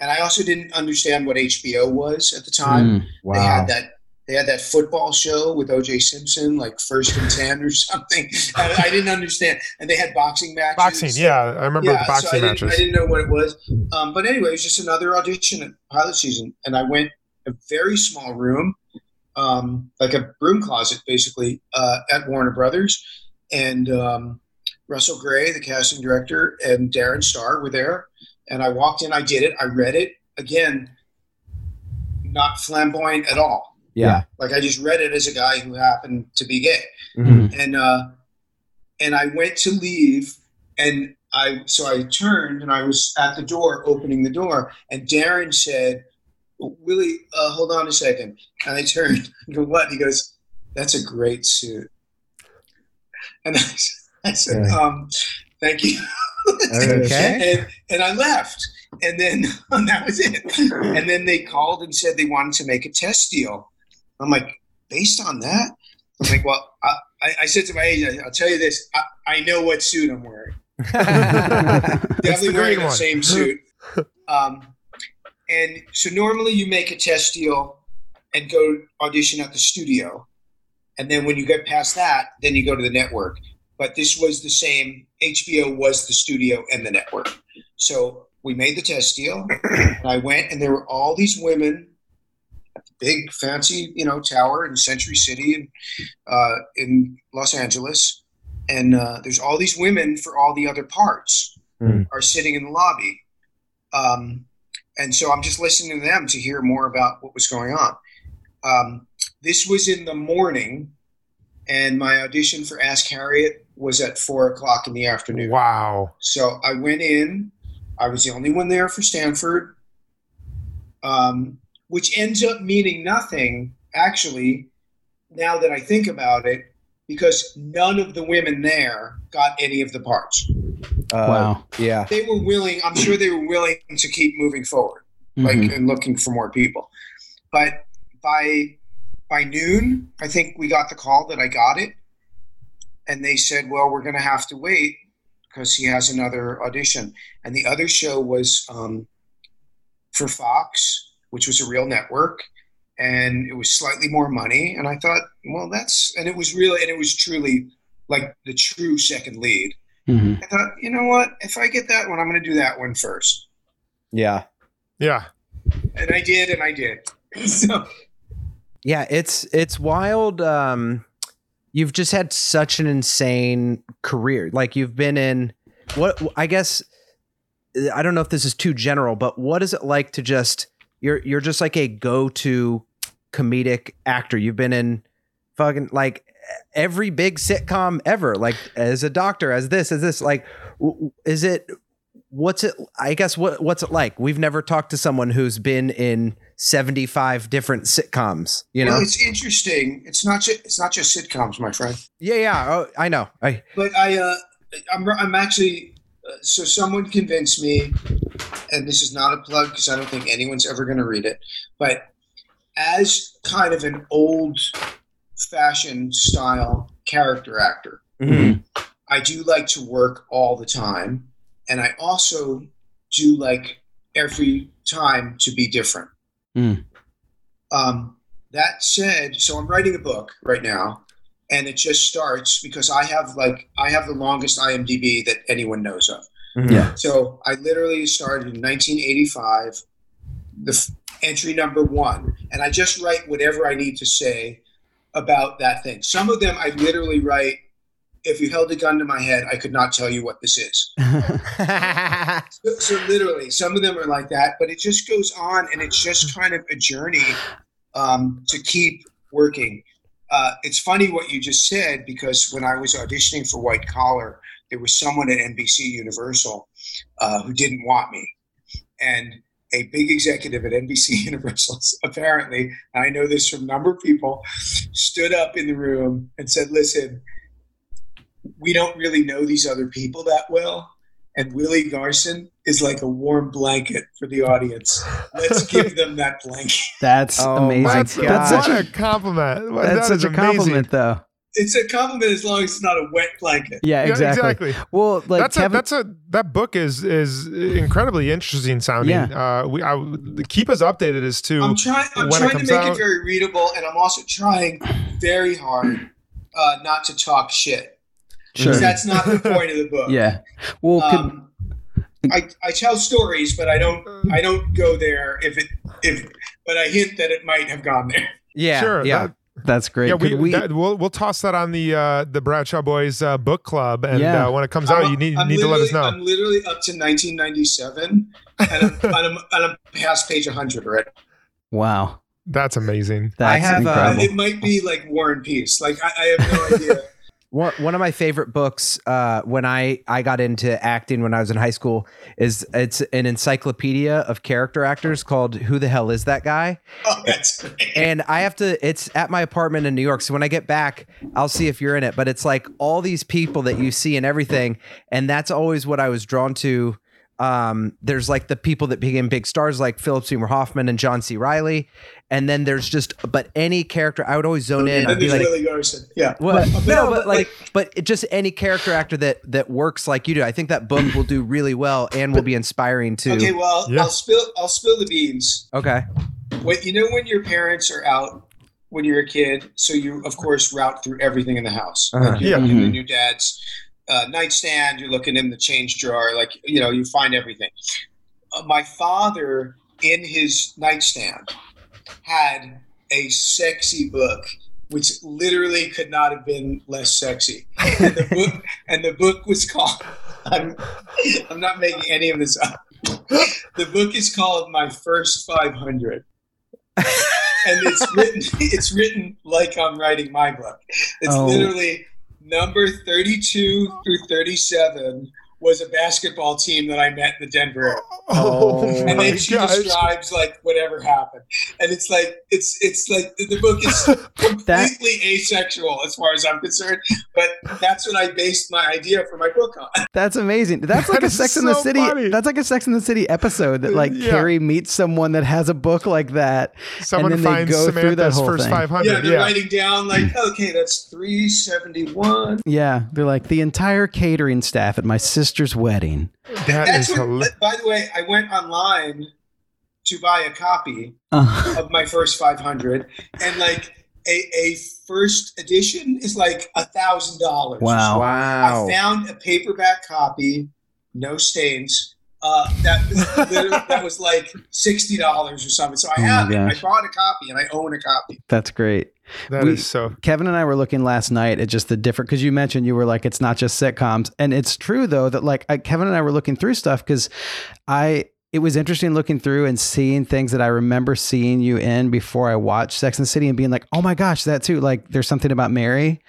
[SPEAKER 4] and I also didn't understand what HBO was at the time.
[SPEAKER 1] Mm.
[SPEAKER 4] They had that they had that football show with OJ Simpson, like First and Ten or something. I, I didn't understand. And they had boxing matches.
[SPEAKER 3] Boxing, yeah. I remember the
[SPEAKER 4] so I
[SPEAKER 3] boxing
[SPEAKER 4] didn't,
[SPEAKER 3] matches.
[SPEAKER 4] I didn't know what it was. Um, but anyway, it was just another audition at pilot season, and I went a very small room, um, like a broom closet, basically, uh, at Warner Brothers, and um, Russell Gray, the casting director, and Darren Star were there. And I walked in, I did it, I read it again, not flamboyant at all.
[SPEAKER 2] Yeah.
[SPEAKER 4] Like I just read it as a guy who happened to be gay
[SPEAKER 2] Mhm.
[SPEAKER 4] and uh, and I went to leave, and I so I turned and I was at the door opening the door, and Darren said, Willie, uh, hold on a second. And I turned and go, what? He goes, that's a great suit. And I said, um, thank you.
[SPEAKER 2] Okay.
[SPEAKER 4] and, and I left. And then that was it. And then they called and said they wanted to make a test deal. I'm like, based on that? I'm like, well, I, I, I said to my agent, I'll tell you this, I, I know what suit I'm wearing. Definitely
[SPEAKER 3] the
[SPEAKER 4] wearing the
[SPEAKER 3] one.
[SPEAKER 4] same suit. Um, and so normally you make a test deal and go audition at the studio. And then when you get past that, then you go to the network. But this was the same. HBO was the studio and the network. So we made the test deal. And I went, and there were all these women at the big, fancy, you know, tower in Century City in, uh, in Los Angeles. And uh, there's all these women for all the other parts
[SPEAKER 2] Hmm.
[SPEAKER 4] are sitting in the lobby. Um, and so I'm just listening to them to hear more about what was going on. Um, this was in the morning, and my audition for Ask Harriet was at four o'clock in the afternoon.
[SPEAKER 3] Wow.
[SPEAKER 4] So I went in. I was the only one there for Stanford, um, which ends up meaning nothing, actually, now that I think about it, because none of the women there got any of the parts.
[SPEAKER 2] Uh,
[SPEAKER 1] wow.
[SPEAKER 2] Yeah.
[SPEAKER 4] They were willing, I'm sure they were willing to keep moving forward, like
[SPEAKER 1] Mhm.
[SPEAKER 4] and looking for more people. But by by noon, I think we got the call that I got it. And they said, well, we're going to have to wait because he has another audition. And the other show was um, for Fox, which was a real network. And it was slightly more money. And I thought, well, that's, and it was really, and it was truly like the true second lead.
[SPEAKER 1] Mhm.
[SPEAKER 4] I thought, you know what? If I get that one, I'm going to do that one first.
[SPEAKER 2] Yeah.
[SPEAKER 3] Yeah.
[SPEAKER 4] And I did, and I did. so,
[SPEAKER 2] Yeah, it's it's wild. Um, you've just had such an insane career. Like you've been in what I guess I don't know if this is too general, but what is it like to just you're you're just like a go-to comedic actor. You've been in fucking like every big sitcom ever, like as a doctor, as this, as this. Like, is it? What's it? I guess what what's it like? We've never talked to someone who's been in seventy five different sitcoms. You know?
[SPEAKER 4] well, it's interesting. It's not just it's not just sitcoms, my friend.
[SPEAKER 2] Yeah, yeah. Oh, I know. I
[SPEAKER 4] But I, uh, I'm, I'm actually. Uh, so someone convinced me, and this is not a plug because I don't think anyone's ever going to read it. But as kind of an old-fashioned style character actor,
[SPEAKER 2] Mhm.
[SPEAKER 4] I do like to work all the time, and I also do like every time to be different.
[SPEAKER 1] Mm.
[SPEAKER 4] Um, that said, so I'm writing a book right now, and it just starts because I have like I have the longest IMDb that anyone knows of.
[SPEAKER 2] Mhm.
[SPEAKER 1] Yeah.
[SPEAKER 4] So I literally started in 1985, the f- entry number one, and I just write whatever I need to say about that thing. Some of them I literally write. If you held a gun to my head, I could not tell you what this is. So, so literally, some of them are like that, but it just goes on, and it's just kind of a journey um, to keep working. Uh, it's funny what you just said because when I was auditioning for White Collar, there was someone at NBC Universal uh, who didn't want me, and a big executive at NBC Universal apparently, and I know this from a number of people, stood up in the room and said, "Listen, we don't really know these other people that well." and Willie Garson is like a warm blanket for the audience. Let's give them that blanket.
[SPEAKER 1] That's
[SPEAKER 2] Oh,
[SPEAKER 1] amazing.
[SPEAKER 3] That's,
[SPEAKER 1] That's such
[SPEAKER 3] a
[SPEAKER 1] a,
[SPEAKER 3] compliment. What-
[SPEAKER 1] that's
[SPEAKER 3] that is
[SPEAKER 1] such a
[SPEAKER 3] amazing.
[SPEAKER 1] compliment, though.
[SPEAKER 4] It's a compliment as long as it's not a wet blanket.
[SPEAKER 1] Yeah,
[SPEAKER 3] Yeah,
[SPEAKER 1] exactly.
[SPEAKER 3] exactly.
[SPEAKER 1] Well, like
[SPEAKER 3] that's
[SPEAKER 1] Kevin,
[SPEAKER 3] a that's a that book is is incredibly interesting sounding. Uh, we I, keep us updated as to
[SPEAKER 4] I'm trying. I'm
[SPEAKER 3] when
[SPEAKER 4] trying to make
[SPEAKER 3] out-
[SPEAKER 4] it very readable, and I'm also trying very hard uh, not to talk shit.
[SPEAKER 1] Sure.
[SPEAKER 4] 'Cause That's not the point of the book.
[SPEAKER 1] Yeah. Well, could,
[SPEAKER 4] Um, I, I tell stories, but I don't I don't go there if it if but I hint that it might have gone there.
[SPEAKER 2] yeah.
[SPEAKER 3] sure
[SPEAKER 2] Yeah.
[SPEAKER 3] that-
[SPEAKER 1] that's great.
[SPEAKER 3] yeah,
[SPEAKER 1] Could
[SPEAKER 3] we,
[SPEAKER 1] we,
[SPEAKER 3] that, we'll we'll toss that on the uh, the Bradshaw Boys uh, book club, and
[SPEAKER 1] Yeah.
[SPEAKER 3] uh, when it comes out,
[SPEAKER 4] I'm-
[SPEAKER 3] you need
[SPEAKER 4] I'm
[SPEAKER 3] need to let us know.
[SPEAKER 4] literally- I'm literally up to 1997, and I'm, and I'm, and I'm past page 100 already.
[SPEAKER 1] wow.
[SPEAKER 3] That's amazing.
[SPEAKER 1] That's
[SPEAKER 2] have, uh,
[SPEAKER 1] incredible.
[SPEAKER 4] It might be like War and Peace. Like I, I have no idea.
[SPEAKER 2] One, one of my favorite books uh, when I, I got into acting when I was in high school is it's an encyclopedia of character actors called Who the Hell Is That Guy?
[SPEAKER 4] Oh, that's great.
[SPEAKER 2] And I have to, it's at my apartment in New York. So when I get back, I'll see if you're in it. But it's like all these people that you see and everything. And that's always what I was drawn to. Um, there's like the people that became big stars like Philip Seymour Hoffman and John C. Reilly. And then there's just, but any character, I would always zone in. I'd
[SPEAKER 4] And
[SPEAKER 2] be like,
[SPEAKER 4] Willie Garson. Yeah.
[SPEAKER 2] what?
[SPEAKER 4] But-
[SPEAKER 2] no,
[SPEAKER 4] but
[SPEAKER 2] but like, but it just any character actor that that works like you do. I think that book will do really well and will be inspiring too.
[SPEAKER 4] Okay, well,
[SPEAKER 3] Yeah.
[SPEAKER 4] I'll spill I'll spill the beans.
[SPEAKER 2] Okay.
[SPEAKER 4] What you know when your parents are out when you're a kid, so you of course route through everything in the house.
[SPEAKER 2] Uh-huh.
[SPEAKER 4] Like you're
[SPEAKER 3] Yeah.
[SPEAKER 4] looking
[SPEAKER 1] Mhm.
[SPEAKER 4] in your dad's uh, nightstand, you're looking in the change drawer, like you know, you find everything. Uh, my father in his nightstand had a sexy book which literally could not have been less sexy. And the book and the book was called I'm I'm not making any of this up. The book is called My First 500. and it's written it's written like I'm writing my book. It's
[SPEAKER 1] Oh.
[SPEAKER 4] literally number 32 through 37 was a basketball team that I met in the Denver area.
[SPEAKER 3] Oh, oh, oh
[SPEAKER 4] And
[SPEAKER 3] my
[SPEAKER 4] then she
[SPEAKER 3] gosh.
[SPEAKER 4] describes like whatever happened. And it's like it's it's like the book is completely asexual as far as I'm concerned. But that's what I based my idea for my book on.
[SPEAKER 1] That's amazing. That's like
[SPEAKER 3] That
[SPEAKER 1] a
[SPEAKER 3] is
[SPEAKER 1] Sex in the City.
[SPEAKER 3] funny.
[SPEAKER 1] That's like a Sex in the City episode that like
[SPEAKER 3] Yeah.
[SPEAKER 1] Carrie meets someone that has a book like that.
[SPEAKER 3] Someone
[SPEAKER 1] and then they
[SPEAKER 3] finds
[SPEAKER 1] go through that
[SPEAKER 3] Samantha's
[SPEAKER 1] whole
[SPEAKER 3] first 500.
[SPEAKER 4] Yeah,
[SPEAKER 3] Yeah,
[SPEAKER 4] they're writing down like, okay, that's 371.
[SPEAKER 1] Yeah, they're like the entire catering staff at my sister's wedding.
[SPEAKER 3] that
[SPEAKER 4] That's
[SPEAKER 3] is
[SPEAKER 4] what,
[SPEAKER 3] hilarious.
[SPEAKER 4] by the way, I went online to buy a copy
[SPEAKER 1] Uh,
[SPEAKER 4] of my first 500 and like a, a first edition is like a thousand dollars
[SPEAKER 1] Wow.
[SPEAKER 2] Wow.
[SPEAKER 4] i found a paperback copy no stains uh, that was that was like sixty dollars or something. So I
[SPEAKER 1] Oh
[SPEAKER 4] have it. I bought a copy and I own a copy.
[SPEAKER 1] That's great.
[SPEAKER 3] That is
[SPEAKER 1] We-
[SPEAKER 3] so.
[SPEAKER 1] Kevin and I were looking last night at just the different because you mentioned you were like it's not just sitcoms, and it's true though that like I, Kevin and I were looking through stuff because I it was interesting looking through and seeing things that I remember seeing you in before I watched Sex and the City and being like, oh my gosh, that too. Like there's something about Mary,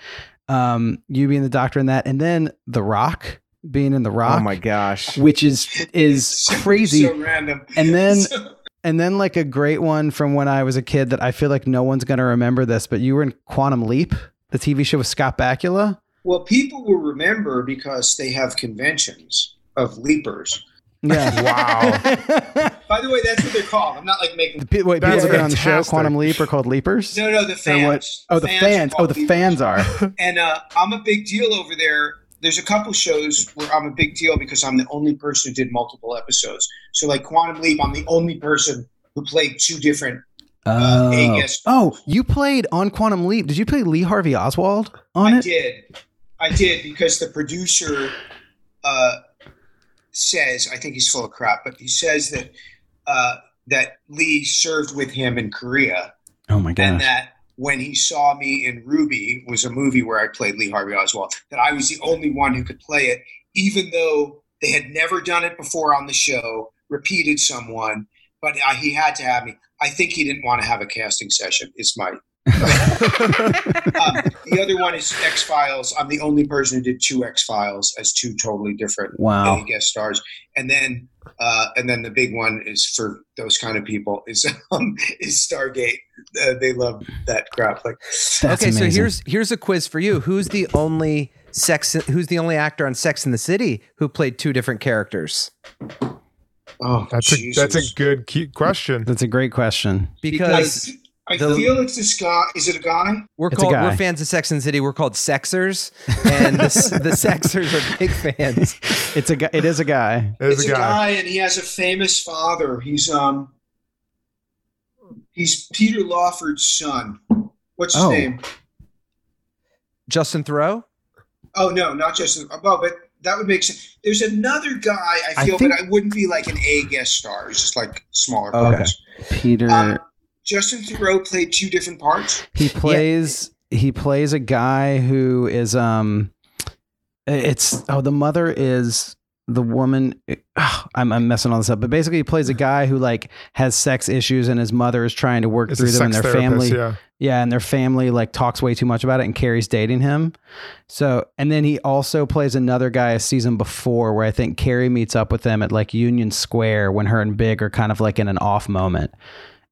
[SPEAKER 1] um, you being the doctor in that, and then The Rock being in The Rock,
[SPEAKER 2] Oh my gosh.
[SPEAKER 1] which is is
[SPEAKER 4] So-
[SPEAKER 1] crazy.
[SPEAKER 4] So random.
[SPEAKER 1] And then
[SPEAKER 4] So-
[SPEAKER 1] and then like a great one from when I was a kid that I feel like no one's gonna remember this, but you were in Quantum Leap, the TV show with Scott Bakula.
[SPEAKER 4] well, people will remember because they have conventions of leapers.
[SPEAKER 1] Yeah.
[SPEAKER 3] Wow.
[SPEAKER 4] By the way, that's what they're called. I'm not like making.
[SPEAKER 1] Pe- Wait,
[SPEAKER 3] That's
[SPEAKER 1] people that get on the show. Quantum Leap, are called Leapers.
[SPEAKER 4] No, no, the fans.
[SPEAKER 1] what? Oh, the fans.
[SPEAKER 4] are
[SPEAKER 1] Oh, the
[SPEAKER 4] leapers.
[SPEAKER 1] fans are.
[SPEAKER 4] And uh, I'm a big deal over there. There's a couple shows where I'm a big deal because I'm the only person who did multiple episodes. So, like Quantum Leap, I'm the only person who played two different. Uh,
[SPEAKER 1] Oh.
[SPEAKER 4] guest.
[SPEAKER 1] oh, you played on Quantum Leap. Did you play Lee Harvey Oswald on
[SPEAKER 4] I
[SPEAKER 1] it?
[SPEAKER 4] did. I did because the producer uh, says, I think he's full of crap, but he says that uh, that Lee served with him in Korea,
[SPEAKER 1] Oh my
[SPEAKER 4] and
[SPEAKER 1] gosh.
[SPEAKER 4] that when he saw me in Ruby was a movie where I played Lee Harvey Oswald, that I was the only one who could play it, even though they had never done it before on the show, repeated someone, but uh, he had to have me. I think he didn't want to have a casting session. Is my um, the other one is X Files. I'm the only person who did two X Files as two totally different
[SPEAKER 1] Wow.
[SPEAKER 4] guest stars, and then uh, and then the big one is for those kind of people is um, is Stargate. Uh, they love that crap. Like
[SPEAKER 1] That's
[SPEAKER 2] okay, so here's here's a quiz for you. Who's the only sex who's the only actor on Sex in the City who played two different characters?
[SPEAKER 4] oh,
[SPEAKER 3] That's a that's a good key question.
[SPEAKER 1] That's a great question.
[SPEAKER 2] Because
[SPEAKER 4] I
[SPEAKER 2] the-
[SPEAKER 4] feel it's this guy. Is it a guy?
[SPEAKER 2] we're
[SPEAKER 1] It's a
[SPEAKER 2] called
[SPEAKER 1] guy.
[SPEAKER 2] we're fans of Sex and City. We're called Sexers, and the, the Sexers are big fans.
[SPEAKER 1] It's a guy. It is a guy.
[SPEAKER 3] There's
[SPEAKER 4] it's
[SPEAKER 3] a guy.
[SPEAKER 4] and he has a famous father. He's um, he's Peter Lawford's son. What's his
[SPEAKER 1] Oh.
[SPEAKER 4] name?
[SPEAKER 2] Justin Theroux.
[SPEAKER 4] Oh no, not just well, but that would make sense. There's another guy I
[SPEAKER 1] I
[SPEAKER 4] feel,
[SPEAKER 1] think-
[SPEAKER 4] but I wouldn't be like an A guest star. It's just like smaller
[SPEAKER 2] Okay.
[SPEAKER 4] parts.
[SPEAKER 1] Peter.
[SPEAKER 4] Um, Justin Theroux played two different parts.
[SPEAKER 1] he plays. He plays a guy who is um. It's oh the mother is the woman ugh, I'm, I'm messing all this up but basically he plays a guy who like has sex issues and his mother is trying to work
[SPEAKER 3] It's
[SPEAKER 1] through them and their
[SPEAKER 3] therapist,
[SPEAKER 1] family
[SPEAKER 3] Yeah.
[SPEAKER 1] yeah and their family like talks way too much about it and carrie's dating him so and then he also plays another guy a season before where i think carrie meets up with them at like union square when her and big are kind of like in an off moment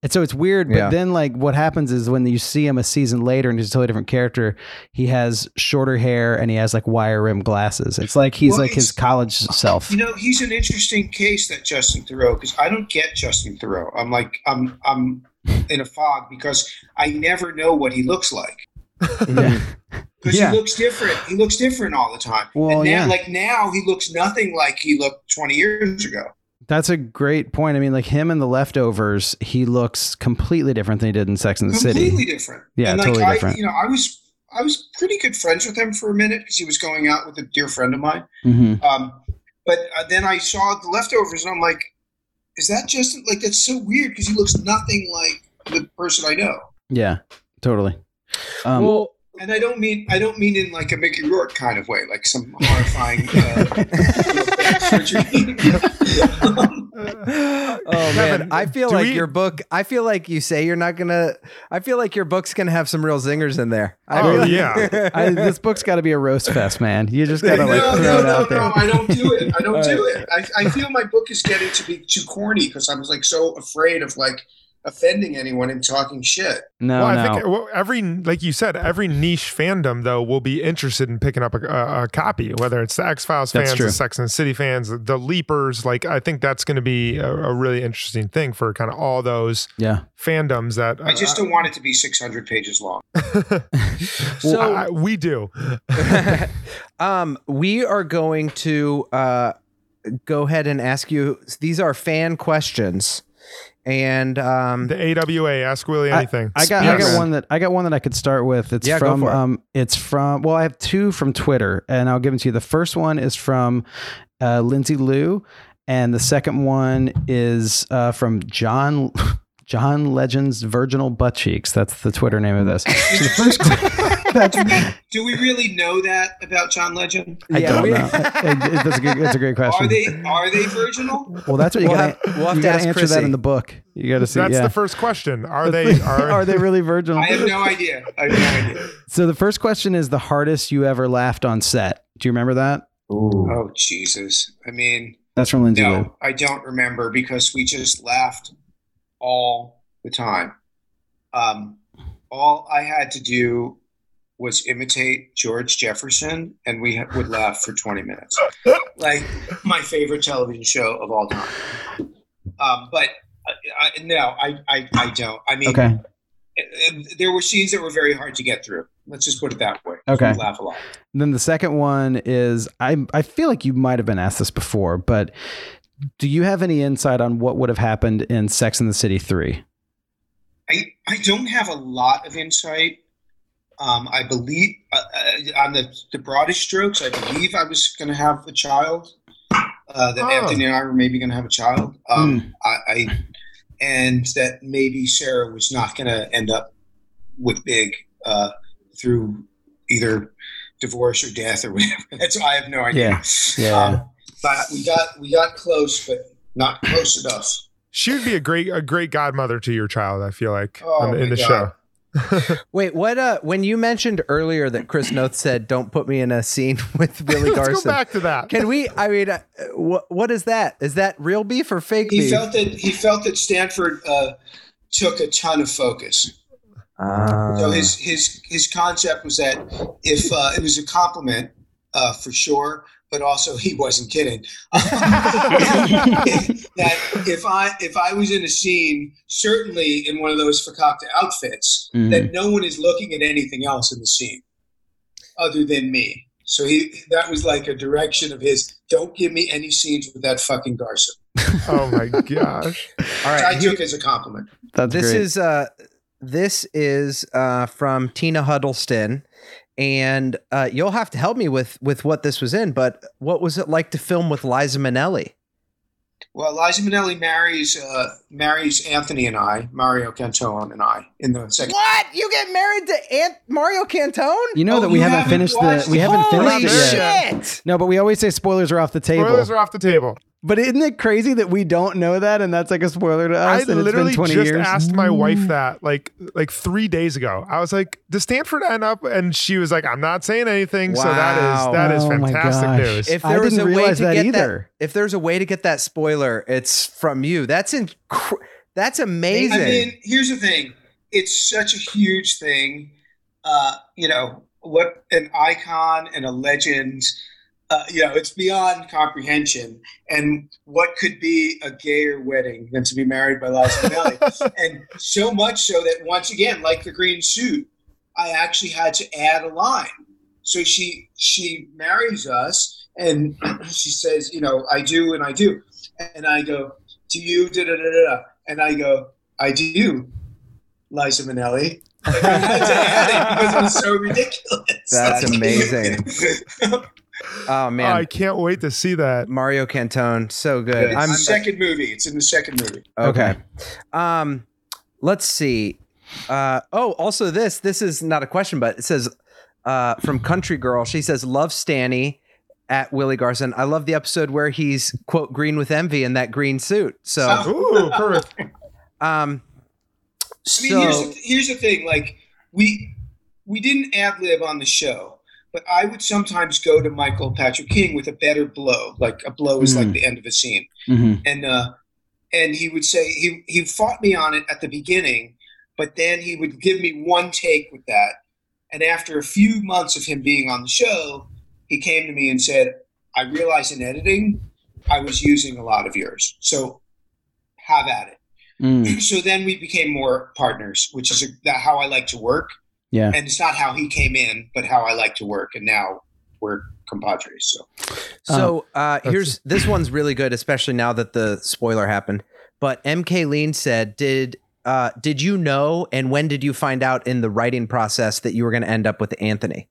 [SPEAKER 1] and so it's weird, but
[SPEAKER 2] Yeah.
[SPEAKER 1] then like what happens is when you see him a season later and he's a totally different character, he has shorter hair and he has like wire rim glasses. It's like he's
[SPEAKER 4] Well,
[SPEAKER 1] like his college self.
[SPEAKER 4] You know, he's an interesting case that Justin Theroux because I don't get Justin Theroux. I'm like I'm I'm in a fog because I never know what he looks like
[SPEAKER 1] Yeah.
[SPEAKER 4] because
[SPEAKER 1] Yeah.
[SPEAKER 4] he looks different. He looks different all the time.
[SPEAKER 1] Well,
[SPEAKER 4] and now,
[SPEAKER 1] yeah.
[SPEAKER 4] like now, he looks nothing like he looked 20 years ago.
[SPEAKER 1] That's a great point. I mean, like him in the leftovers, he looks completely different than he did in Sex and the
[SPEAKER 4] Completely
[SPEAKER 1] City.
[SPEAKER 4] Completely different.
[SPEAKER 1] Yeah,
[SPEAKER 4] and like
[SPEAKER 1] totally
[SPEAKER 4] I,
[SPEAKER 1] different.
[SPEAKER 4] you know, I was I was pretty good friends with him for a minute because he was going out with a dear friend of mine.
[SPEAKER 1] hmm
[SPEAKER 4] Um, but uh, then I saw the leftovers, and I'm like, is that just Like that's so weird because he looks nothing like the person I know.
[SPEAKER 1] Yeah, totally. Um,
[SPEAKER 2] well,
[SPEAKER 4] And I don't mean I don't mean in like a Mickey Rourke kind of way, like some horrifying uh, surgery. Um,
[SPEAKER 2] oh man,
[SPEAKER 3] Kevin,
[SPEAKER 2] I feel
[SPEAKER 3] do
[SPEAKER 2] like
[SPEAKER 3] we-
[SPEAKER 2] your book. I feel like you say you're not gonna. I feel like your book's gonna have some real zingers in there. I
[SPEAKER 3] Oh,
[SPEAKER 2] really-
[SPEAKER 3] yeah.
[SPEAKER 1] I, this book's got to be a roast fest, man. You just got to like
[SPEAKER 4] no,
[SPEAKER 1] throw
[SPEAKER 4] no,
[SPEAKER 1] it
[SPEAKER 4] no,
[SPEAKER 1] out there.
[SPEAKER 4] no, I don't do it. I don't do it. I, I feel my book is getting to be too corny because I was like so afraid of like offending anyone and talking shit.
[SPEAKER 1] No,
[SPEAKER 3] well, I
[SPEAKER 1] no.
[SPEAKER 3] think well, every, like you said, every niche fandom though will be interested in picking up a, a, a copy, whether it's the X Files fans, the Sex and the City fans, the, the Leapers. Like, I think that's going to be a, a really interesting thing for kind of all those
[SPEAKER 1] yeah.
[SPEAKER 3] fandoms that
[SPEAKER 4] I just don't want it to be 600 pages long.
[SPEAKER 2] So-
[SPEAKER 3] Well, I- we do.
[SPEAKER 2] um, we are going to uh, go ahead and ask you. These are fan questions, and um,
[SPEAKER 3] The AWA, ask Willie anything.
[SPEAKER 1] I got I got one that I got one that I could start with. It's
[SPEAKER 2] Yeah,
[SPEAKER 1] from
[SPEAKER 2] it.
[SPEAKER 1] um it's from well I have two from Twitter and I'll give them to you. The first one is from uh, Lindsay Liu and the second one is uh, from John John Legend's Virginal Butt Cheeks. That's the Twitter name of this. So the first that's,
[SPEAKER 4] Do we really know that about John Legend?
[SPEAKER 1] I
[SPEAKER 2] Yeah,
[SPEAKER 1] don't
[SPEAKER 2] we-
[SPEAKER 1] know. It- it- that's, a good, that's a great question.
[SPEAKER 4] Are they are they virginal?
[SPEAKER 1] well, that's what you
[SPEAKER 2] We'll
[SPEAKER 1] got.
[SPEAKER 2] have- we'll have
[SPEAKER 1] you
[SPEAKER 2] to
[SPEAKER 1] got
[SPEAKER 2] ask
[SPEAKER 1] to answer that in the book. You got to see.
[SPEAKER 3] That's
[SPEAKER 1] yeah.
[SPEAKER 3] the first question. Are they? Are,
[SPEAKER 1] are they really virginal?
[SPEAKER 4] I have no idea. I have no idea.
[SPEAKER 1] So the first question is the hardest you ever laughed on set. Do you remember that?
[SPEAKER 4] Oh Jesus! I mean,
[SPEAKER 1] That's from Lindsay Liu.
[SPEAKER 4] no, I don't remember because we just laughed all the time. Um, all I had to do was imitate George Jefferson, and we ha- would laugh for twenty minutes. Like my favorite television show of all time. Um, but I, I, no, I, I, I don't. I mean,
[SPEAKER 1] Okay.
[SPEAKER 4] uh, there were scenes that were very hard to get through. Let's just put it that way.
[SPEAKER 1] Okay.
[SPEAKER 4] Laugh a lot.
[SPEAKER 1] Then the second one is I I feel like you might have been asked this before, but do you have any insight on what would have happened in Sex and the City 3?
[SPEAKER 4] I, I don't have a lot of insight. Um, I believe uh, uh, on the, the broadest strokes, I believe I was going to have a child. Uh, that
[SPEAKER 3] Oh.
[SPEAKER 4] Anthony and I were maybe going to have a child. Um, I, I and that maybe Sarah was not going to end up with Big uh, through either divorce or death or whatever. That's I have no idea.
[SPEAKER 1] Yeah. Yeah.
[SPEAKER 4] Um, but we got we got close, but not close enough.
[SPEAKER 3] she would be a great a great godmother to your child. I feel like
[SPEAKER 4] Oh,
[SPEAKER 3] on the- in the
[SPEAKER 4] God.
[SPEAKER 3] show.
[SPEAKER 2] wait, what? Uh, when you mentioned earlier that Chris Noth said, "Don't put me in a scene with Billy
[SPEAKER 3] Let's
[SPEAKER 2] Garson."
[SPEAKER 3] go back to that.
[SPEAKER 2] Can we? I mean, uh, what what is that? Is that real beef or fake
[SPEAKER 4] He
[SPEAKER 2] beef?
[SPEAKER 4] felt that he felt that Stanford uh, took a ton of focus.
[SPEAKER 2] Ah.
[SPEAKER 4] So his his his concept was that if uh, it was a compliment uh, for sure, but also he wasn't kidding. that if I if I was in a scene, certainly in one of those fakakta outfits,
[SPEAKER 1] Mhm.
[SPEAKER 4] that no one is looking at anything else in the scene other than me. So he that was like a direction of his. Don't give me any scenes with that fucking Garson.
[SPEAKER 3] oh my gosh.
[SPEAKER 2] All right,
[SPEAKER 4] I took as a compliment.
[SPEAKER 1] That's
[SPEAKER 2] this
[SPEAKER 1] great.
[SPEAKER 2] is uh, this is uh, from Tina Huddleston, and uh, you'll have to help me with with what this was in. But what was it like to film with Liza Minnelli?
[SPEAKER 4] Well, Liza Minnelli marries uh, marries Anthony and I, Mario Cantone and I, in the second.
[SPEAKER 2] What? You get married to Aunt Mario Cantone?
[SPEAKER 1] You know
[SPEAKER 4] Oh,
[SPEAKER 1] that we haven't
[SPEAKER 4] haven't
[SPEAKER 1] finished the we haven't
[SPEAKER 2] Holy
[SPEAKER 1] finished it yet.
[SPEAKER 2] shit!
[SPEAKER 1] No, but we always say spoilers are off the table.
[SPEAKER 3] Spoilers are off the table.
[SPEAKER 1] But isn't it crazy that we don't know that and that's like a spoiler to us?
[SPEAKER 3] I
[SPEAKER 1] and
[SPEAKER 3] literally
[SPEAKER 1] it's been 20
[SPEAKER 3] just
[SPEAKER 1] years.
[SPEAKER 3] asked my wife that like like three days ago. I was like, "Does Stanford end up?" And she was like, "I'm not saying anything." So that
[SPEAKER 2] Wow.
[SPEAKER 3] is that is
[SPEAKER 1] Oh my
[SPEAKER 3] fantastic
[SPEAKER 1] gosh.
[SPEAKER 3] news.
[SPEAKER 2] If
[SPEAKER 1] I
[SPEAKER 2] there was
[SPEAKER 1] didn't
[SPEAKER 2] a way
[SPEAKER 1] realize
[SPEAKER 2] to
[SPEAKER 1] that
[SPEAKER 2] get
[SPEAKER 1] either.
[SPEAKER 2] that, if there's a way to get that spoiler, it's from you. That's in, that's amazing.
[SPEAKER 4] I mean, here's the thing: it's such a huge thing. Uh, you know, what an icon and a legend. Uh, you know, it's beyond comprehension. And what could be a gayer wedding than to be married by Liza Minnelli? and so much so that once again, like the green suit, I actually had to add a line. So she she marries us, and she says, you know, I do and I do, and I go, do you da da da da, da. and I go, I do, Liza Minnelli. Like, I had to add it because it was so ridiculous.
[SPEAKER 2] That's
[SPEAKER 4] Like-
[SPEAKER 2] amazing. Oh man,
[SPEAKER 3] I can't wait to see that.
[SPEAKER 2] Mario Cantone, so good.
[SPEAKER 4] it's
[SPEAKER 2] I'm
[SPEAKER 4] the second movie. It's in the second movie.
[SPEAKER 2] okay. Um, let's see. Uh, oh, also this. This is not a question, but it says uh, from Country Girl. She says, "Love Stanny." At Willie Garson, I love the episode where he's quote green with envy in that green suit. So,
[SPEAKER 3] Ooh, perfect.
[SPEAKER 2] um,
[SPEAKER 4] I mean, here's,
[SPEAKER 2] so
[SPEAKER 4] the, here's the thing: like we we didn't ad lib on the show, but I would sometimes go to Michael Patrick King with a better blow. Like a blow is
[SPEAKER 1] Mm.
[SPEAKER 4] like the end of a scene,
[SPEAKER 1] Mhm.
[SPEAKER 4] and uh, and he would say he he fought me on it at the beginning, but then he would give me one take with that, and after a few months of him being on the show, he came to me and said, "I realize in editing, I was using a lot of yours, so have at it."
[SPEAKER 1] Mm.
[SPEAKER 4] so then we became more partners, which is a, that how I like to work.
[SPEAKER 1] Yeah.
[SPEAKER 4] And it's not how he came in, but how I like to work. And now we're compadres. So
[SPEAKER 2] So uh, here's this one's really good, especially now that the spoiler happened. But MK Lean said, "Did uh, did you know, and when did you find out in the writing process that you were going to end up with Anthony?"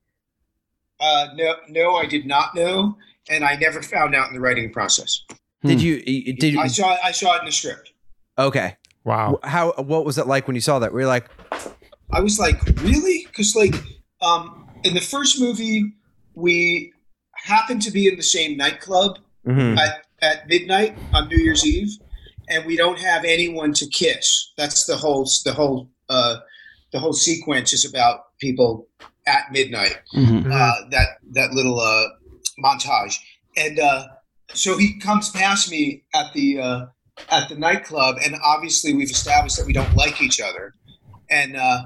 [SPEAKER 4] uh, no, no, I did not know, and I never found out in the writing process.
[SPEAKER 2] Did
[SPEAKER 1] Hmm.
[SPEAKER 2] you? Did you?
[SPEAKER 4] I saw I saw it in the script.
[SPEAKER 2] Okay.
[SPEAKER 3] Wow.
[SPEAKER 2] How? What was it like when you saw that? Were you like,
[SPEAKER 4] I was like, really? Because like um, in the first movie, we happened to be in the same nightclub
[SPEAKER 2] mhm.
[SPEAKER 4] at, at midnight on New Year's Eve, and we don't have anyone to kiss. That's the whole the whole uh, the whole sequence is about people at midnight.
[SPEAKER 1] Mhm.
[SPEAKER 3] Mhm.
[SPEAKER 4] Uh, that that little uh, montage, and uh, so he comes past me at the uh, at the nightclub, and obviously we've established that we don't like each other, and uh,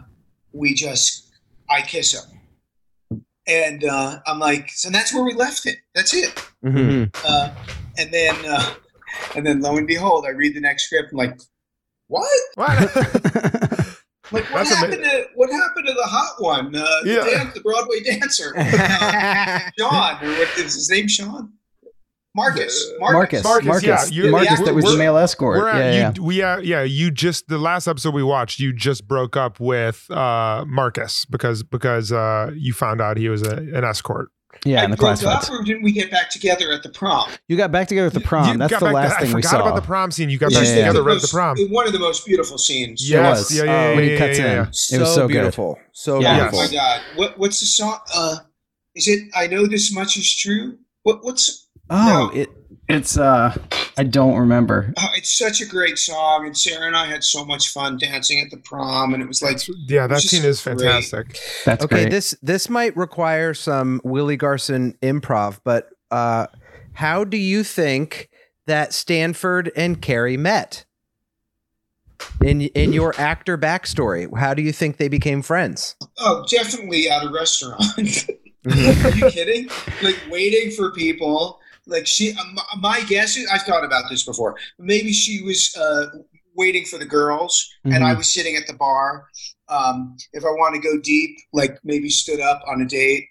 [SPEAKER 4] we just I kiss him, and uh, I'm like, so that's where we left it. That's it.
[SPEAKER 2] Mhm.
[SPEAKER 4] Uh, and then, uh, and then, lo and behold, I read the next script. I'm like, what?
[SPEAKER 3] What?
[SPEAKER 4] Like, what
[SPEAKER 3] That's ama-
[SPEAKER 4] happened to what happened to the hot one? Uh, the,
[SPEAKER 3] Yeah.
[SPEAKER 4] the Broadway dancer, uh, Sean, or what is his name? Sean, Marcus,
[SPEAKER 1] Marcus,
[SPEAKER 3] Marcus,
[SPEAKER 1] Marcus,
[SPEAKER 3] yeah, you-
[SPEAKER 1] Marcus,
[SPEAKER 4] yeah,
[SPEAKER 1] that was the male escort.
[SPEAKER 3] We're
[SPEAKER 1] yeah,
[SPEAKER 3] at,
[SPEAKER 1] yeah,
[SPEAKER 3] you, we uh, yeah you just the last episode we watched you just broke up with uh Marcus because because uh you found out he was a, an escort.
[SPEAKER 1] yeah.
[SPEAKER 4] I
[SPEAKER 1] In the
[SPEAKER 4] broke
[SPEAKER 1] classifieds,
[SPEAKER 4] up, or didn't we get back together at the prom?
[SPEAKER 1] you got back together at the prom.
[SPEAKER 3] You
[SPEAKER 1] That's
[SPEAKER 3] got
[SPEAKER 1] the
[SPEAKER 3] back
[SPEAKER 1] last
[SPEAKER 3] to-
[SPEAKER 1] thing
[SPEAKER 3] I forgot about the prom scene. You got
[SPEAKER 4] It's
[SPEAKER 3] back
[SPEAKER 1] Yeah,
[SPEAKER 4] just
[SPEAKER 1] yeah,
[SPEAKER 3] together at the prom.
[SPEAKER 4] One of the most beautiful scenes.
[SPEAKER 3] Yes,
[SPEAKER 1] was.
[SPEAKER 3] yeah, yeah, yeah,
[SPEAKER 1] when he cuts
[SPEAKER 3] yeah,
[SPEAKER 1] in.
[SPEAKER 3] yeah.
[SPEAKER 1] It was so good.
[SPEAKER 2] beautiful. So
[SPEAKER 1] Yeah.
[SPEAKER 4] Oh
[SPEAKER 2] beautiful.
[SPEAKER 4] my god! What what's the song? Uh, is it "I Know This Much Is True"? What what's?
[SPEAKER 1] Oh,
[SPEAKER 4] No.
[SPEAKER 1] it it's uh I don't remember.
[SPEAKER 4] Oh, it's such a great song, and Sarah and I had so much fun dancing at the prom, and it was like
[SPEAKER 3] Yeah, that scene
[SPEAKER 4] just
[SPEAKER 3] is
[SPEAKER 4] great.
[SPEAKER 3] fantastic.
[SPEAKER 1] That's
[SPEAKER 2] okay,
[SPEAKER 1] great.
[SPEAKER 2] this this might require some Willie Garson improv, but uh, how do you think that Stanford and Carrie met? In in your actor backstory, how do you think they became friends?
[SPEAKER 4] Oh, definitely at a restaurant. Are you kidding? Like waiting for people. Like she, um, my guess is I've thought about this before. Maybe she was uh, waiting for the girls, and I was sitting at the bar. Um, if I want to go deep, like maybe stood up on a date,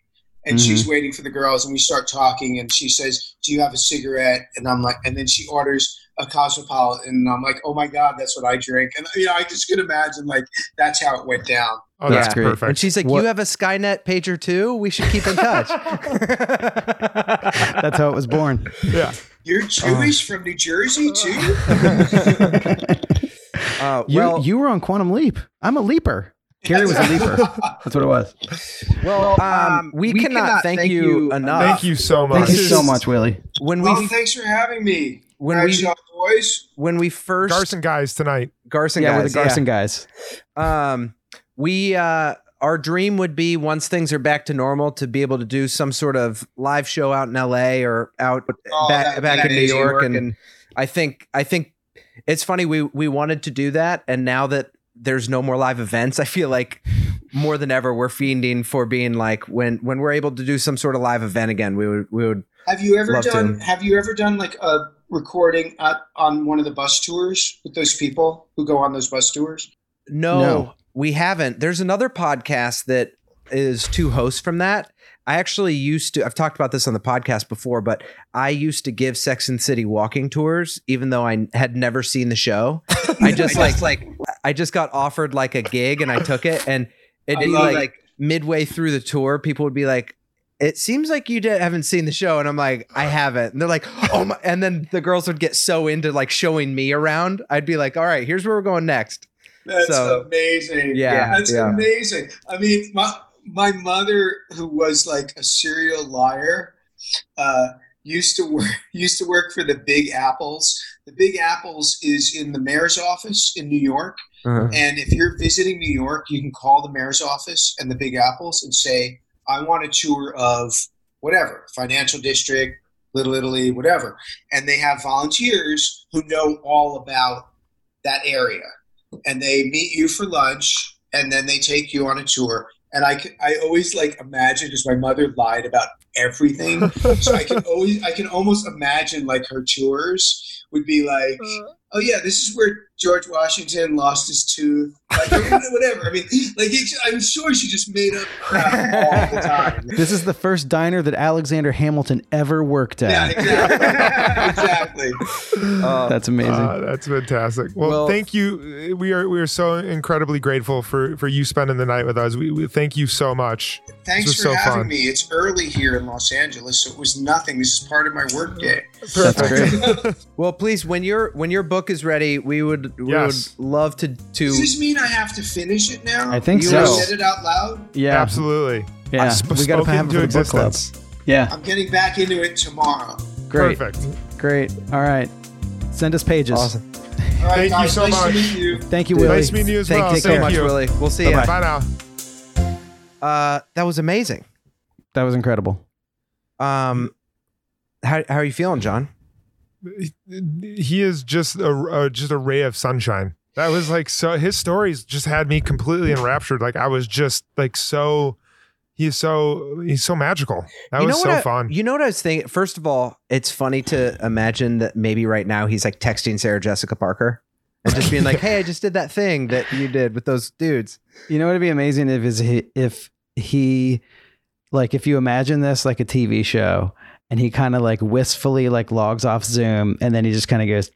[SPEAKER 4] and she's waiting for the girls, and we start talking, and she says, "Do you have a cigarette?" And I'm like, and then she orders a cosmopolitan, and I'm like, "Oh my god, that's what I drink." And you know, I just could imagine like that's how it went down.
[SPEAKER 3] Oh, that's
[SPEAKER 1] Yeah.
[SPEAKER 2] And she's like,
[SPEAKER 1] What-
[SPEAKER 2] "You have a Skynet pager too. We should keep in touch."
[SPEAKER 1] That's how it was born.
[SPEAKER 3] yeah.
[SPEAKER 4] You're Jewish from New Jersey too?
[SPEAKER 2] Uh,
[SPEAKER 1] You,
[SPEAKER 2] well,
[SPEAKER 1] you were on Quantum Leap. I'm a leaper. Gary was a leaper. That's what it was.
[SPEAKER 2] well, um, we, cannot, thank, you enough.
[SPEAKER 3] Thank you so much.
[SPEAKER 1] Thank you so much, Willie.
[SPEAKER 2] When we
[SPEAKER 4] well, thanks for having me.
[SPEAKER 2] When
[SPEAKER 4] When
[SPEAKER 2] we
[SPEAKER 4] we boys.
[SPEAKER 2] when we first
[SPEAKER 3] Garson guys tonight.
[SPEAKER 2] Garson
[SPEAKER 1] yeah,
[SPEAKER 2] guys,
[SPEAKER 1] we're the Garson guys.
[SPEAKER 2] Um, we uh, our dream would be once things are back to normal to be able to do some sort of live show out in L.A. or out
[SPEAKER 4] Oh,
[SPEAKER 2] back
[SPEAKER 4] that-
[SPEAKER 2] back
[SPEAKER 4] that
[SPEAKER 2] in New York,
[SPEAKER 4] York
[SPEAKER 2] and,
[SPEAKER 4] and-
[SPEAKER 2] I think I think it's funny we we wanted to do that, and now that there's no more live events, I feel like more than ever we're fiending for being like when when we're able to do some sort of live event again, we would we would
[SPEAKER 4] Have you ever
[SPEAKER 2] Love
[SPEAKER 4] done?
[SPEAKER 2] to.
[SPEAKER 4] Have you ever done like a recording at, on one of the bus tours with those people who go on those bus tours?
[SPEAKER 2] No,
[SPEAKER 1] No.
[SPEAKER 2] we haven't. There's another podcast that is two hosts from that. I actually used to, I've talked about this on the podcast before, but I used to give Sex and City walking tours, even though I had never seen the show. I just like, like, I just got offered like a gig and I took it. And it'd
[SPEAKER 4] I
[SPEAKER 2] be
[SPEAKER 4] love
[SPEAKER 2] like, midway through the tour, people would be like, it seems like you did, haven't seen the show. And I'm like, I haven't. And they're like, oh my. And then the girls would get so into like showing me around. I'd be like, all right, here's where we're going next.
[SPEAKER 4] That's
[SPEAKER 2] So-
[SPEAKER 4] amazing.
[SPEAKER 2] Yeah,
[SPEAKER 4] that's
[SPEAKER 2] yeah.
[SPEAKER 4] amazing. I mean, my my mother, who was like a serial liar, uh, used to work used to work for the Big Apples. The Big Apples is in the mayor's office in New York.
[SPEAKER 2] Uh-huh.
[SPEAKER 4] And if you're visiting New York, you can call the mayor's office and the Big Apples and say, I want a tour of whatever, financial district, Little Italy, whatever. And they have volunteers who know all about that area. And they meet you for lunch and then they take you on a tour. And I, I always like imagine because my mother lied about everything. so I can always I can almost imagine like her tours would be like, mm-hmm. Oh yeah, this is where George Washington lost his tooth, like whatever. I mean, like it, I'm sure she just made up crap all the time.
[SPEAKER 1] This is the first diner that Alexander Hamilton ever worked
[SPEAKER 4] Yeah,
[SPEAKER 1] at.
[SPEAKER 4] exactly. exactly.
[SPEAKER 1] That's amazing.
[SPEAKER 3] Uh, that's fantastic. Well,
[SPEAKER 2] Well-
[SPEAKER 3] thank you. We are we are so incredibly grateful for for you spending the night with us. We, we thank you so much.
[SPEAKER 4] Thanks for
[SPEAKER 3] so
[SPEAKER 4] having
[SPEAKER 3] fun.
[SPEAKER 4] me. It's early here in Los Angeles, so it was nothing. This is part of my work uh, day.
[SPEAKER 1] That's great.
[SPEAKER 2] Well, please, when your when your book is ready, we would we
[SPEAKER 3] Yes.
[SPEAKER 2] would love to to.
[SPEAKER 4] Does this mean I have to finish it now?
[SPEAKER 1] I think
[SPEAKER 4] you
[SPEAKER 1] so.
[SPEAKER 4] said it out loud.
[SPEAKER 1] Yeah,
[SPEAKER 3] Absolutely.
[SPEAKER 1] yeah.
[SPEAKER 3] Sp-
[SPEAKER 1] we got to
[SPEAKER 3] spoken
[SPEAKER 1] have it for
[SPEAKER 3] to
[SPEAKER 1] the book club.
[SPEAKER 3] existence.
[SPEAKER 1] Yeah,
[SPEAKER 4] I'm getting back into it tomorrow.
[SPEAKER 1] great,
[SPEAKER 3] Perfect.
[SPEAKER 1] great. All right, send us pages.
[SPEAKER 2] Awesome.
[SPEAKER 4] All right,
[SPEAKER 3] Thank you so
[SPEAKER 4] nice
[SPEAKER 3] much.
[SPEAKER 4] to meet you.
[SPEAKER 1] Thank you, Willie.
[SPEAKER 3] Nice meeting you as
[SPEAKER 2] Thank
[SPEAKER 3] well.
[SPEAKER 2] you so much. Willie. We'll see you.
[SPEAKER 1] Bye-bye.
[SPEAKER 3] Bye now.
[SPEAKER 2] Uh, that was amazing.
[SPEAKER 1] That was incredible.
[SPEAKER 2] Um, how how are you feeling, Jon?
[SPEAKER 3] he is just a, a just a ray of sunshine. That was like so. His stories just had me completely enraptured. Like I was just like so. He's so he's so magical. That
[SPEAKER 2] you
[SPEAKER 3] was so
[SPEAKER 2] I-
[SPEAKER 3] fun.
[SPEAKER 2] You know what I was thinking? First of all, it's funny to imagine that maybe right now he's like texting Sarah Jessica Parker and just being like, "Hey, I just did that thing that you did with those dudes."
[SPEAKER 1] You know what'd be amazing if is he if he like if you imagine this like a TV show and he kind of like wistfully like logs off Zoom and then he just kind of goes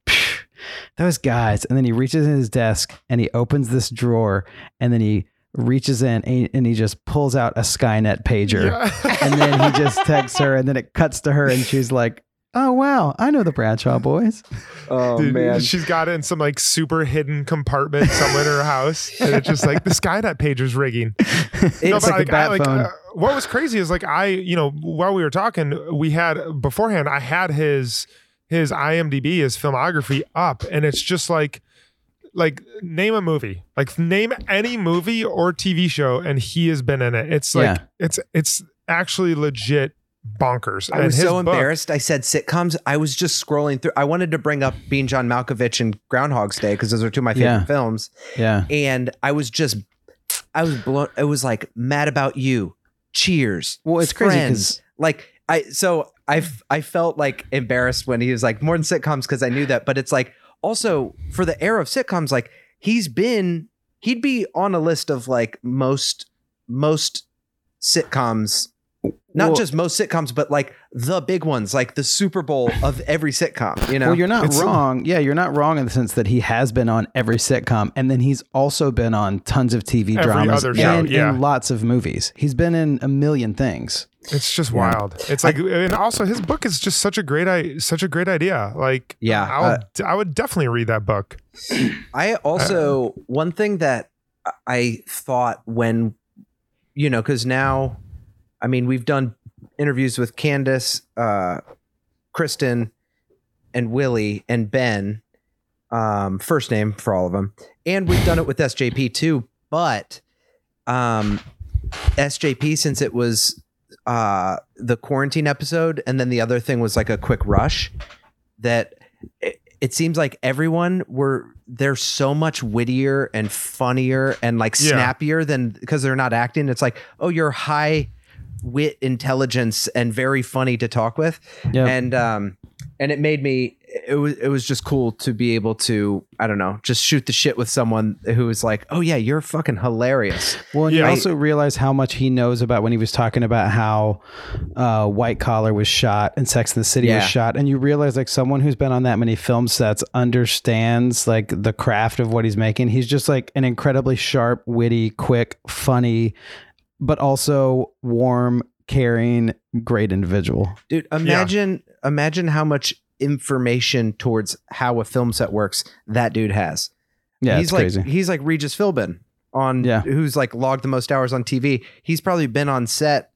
[SPEAKER 1] those guys and then he reaches in his desk and he opens this drawer and then he reaches in and and he just pulls out a Skynet pager
[SPEAKER 3] Yeah.
[SPEAKER 1] and then he just texts her and then it cuts to her and she's like oh wow I know the Bradshaw boys
[SPEAKER 2] Oh
[SPEAKER 3] Dude, man, she's got it in some like super hidden compartment somewhere in her house, and it's just like the Skynet pager's rigging.
[SPEAKER 1] it's
[SPEAKER 3] no, but
[SPEAKER 1] like,
[SPEAKER 3] like,
[SPEAKER 1] the
[SPEAKER 3] I, like
[SPEAKER 1] phone
[SPEAKER 3] uh, what was crazy is like I, you know, while we were talking, we had beforehand, I had his his IMDb, his filmography up, and it's just like like name a movie, like name any movie or TV show, and he has been in it. It's like
[SPEAKER 1] Yeah.
[SPEAKER 3] it's it's actually legit bonkers.
[SPEAKER 2] I
[SPEAKER 3] And
[SPEAKER 2] was
[SPEAKER 3] his
[SPEAKER 2] so
[SPEAKER 3] book-
[SPEAKER 2] embarrassed. I said sitcoms. I was just scrolling through. I wanted to bring up Being John Malkovich and Groundhog's Day because those are two of my favorite
[SPEAKER 1] Yeah.
[SPEAKER 2] films.
[SPEAKER 1] yeah
[SPEAKER 2] And I was just, I was blown. It was like Mad About You, Cheers.
[SPEAKER 1] Well, it's crazy 'cause-
[SPEAKER 2] Friends. like I. So I I felt like embarrassed when he was like more than sitcoms because I knew that, but it's like also for the era of sitcoms, like he's been he'd be on a list of like most most sitcoms Not
[SPEAKER 1] Well-
[SPEAKER 2] just most sitcoms, but like the big ones, like the Super Bowl of every sitcom. You know,
[SPEAKER 1] Well, you're not
[SPEAKER 3] It's-
[SPEAKER 1] wrong. Yeah, you're not wrong in the sense that he has been on every sitcom, and then he's also been on tons of TV
[SPEAKER 3] Every
[SPEAKER 1] dramas
[SPEAKER 3] other show,
[SPEAKER 1] and
[SPEAKER 3] yeah.
[SPEAKER 1] in lots of movies. He's been in a million things.
[SPEAKER 3] It's just wild. It's like, and also his book is just such a great, i- such a great idea. Like,
[SPEAKER 2] Yeah,
[SPEAKER 3] I'll,
[SPEAKER 2] uh,
[SPEAKER 3] I would definitely read that book.
[SPEAKER 2] I also one thing that I thought when you know because now, I mean we've done interviews with Candace, uh, Kristin, and Willie and Ben, um, first name for all of them, and we've done it with SJP too. But um, SJP since it was uh, the quarantine episode, and then the other thing was like a quick rush that it, it seems like everyone were they're so much wittier and funnier and like
[SPEAKER 3] Yeah.
[SPEAKER 2] snappier than because they're not acting. It's like, oh, you're high wit intelligence and very funny to talk with.
[SPEAKER 1] Yeah.
[SPEAKER 2] And um and it made me it was it was just cool to be able to, I don't know, just shoot the shit with someone who was like, Oh yeah, you're fucking hilarious.
[SPEAKER 1] Well, and
[SPEAKER 3] Yeah.
[SPEAKER 1] you also realize how much he knows about when he was talking about how uh, White Collar was shot and Sex and the City
[SPEAKER 2] Yeah.
[SPEAKER 1] was shot, and you realize like someone who's been on that many film sets understands like the craft of what he's making. He's just like an incredibly sharp, witty, quick, funny, but also warm, caring, great individual.
[SPEAKER 2] Dude, imagine imagine how much information towards how a film set works that dude has.
[SPEAKER 1] Yeah,
[SPEAKER 2] he's
[SPEAKER 1] it's
[SPEAKER 2] like
[SPEAKER 1] crazy.
[SPEAKER 2] he's like Regis Philbin on
[SPEAKER 1] Yeah.
[SPEAKER 2] who's like logged the most hours on TV. He's probably been on set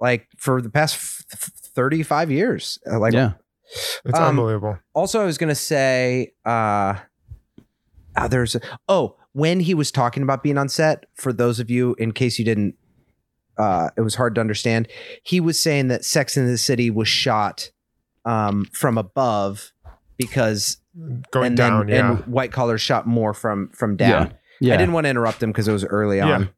[SPEAKER 2] like for the past f- f- 35 years. Uh, Like
[SPEAKER 1] yeah,
[SPEAKER 3] It's
[SPEAKER 2] Um,
[SPEAKER 3] unbelievable.
[SPEAKER 2] also I was going to say uh ah, there's a, oh, when he was talking about being on set for those of you in case you didn't uh it was hard to understand. He was saying that Sex in the City was shot um from above because
[SPEAKER 3] Going
[SPEAKER 2] and
[SPEAKER 3] down,
[SPEAKER 2] then
[SPEAKER 3] yeah.
[SPEAKER 2] and white collar shot more from from down.
[SPEAKER 1] yeah,
[SPEAKER 2] I didn't want to interrupt him because it was early
[SPEAKER 3] Yeah.
[SPEAKER 2] on.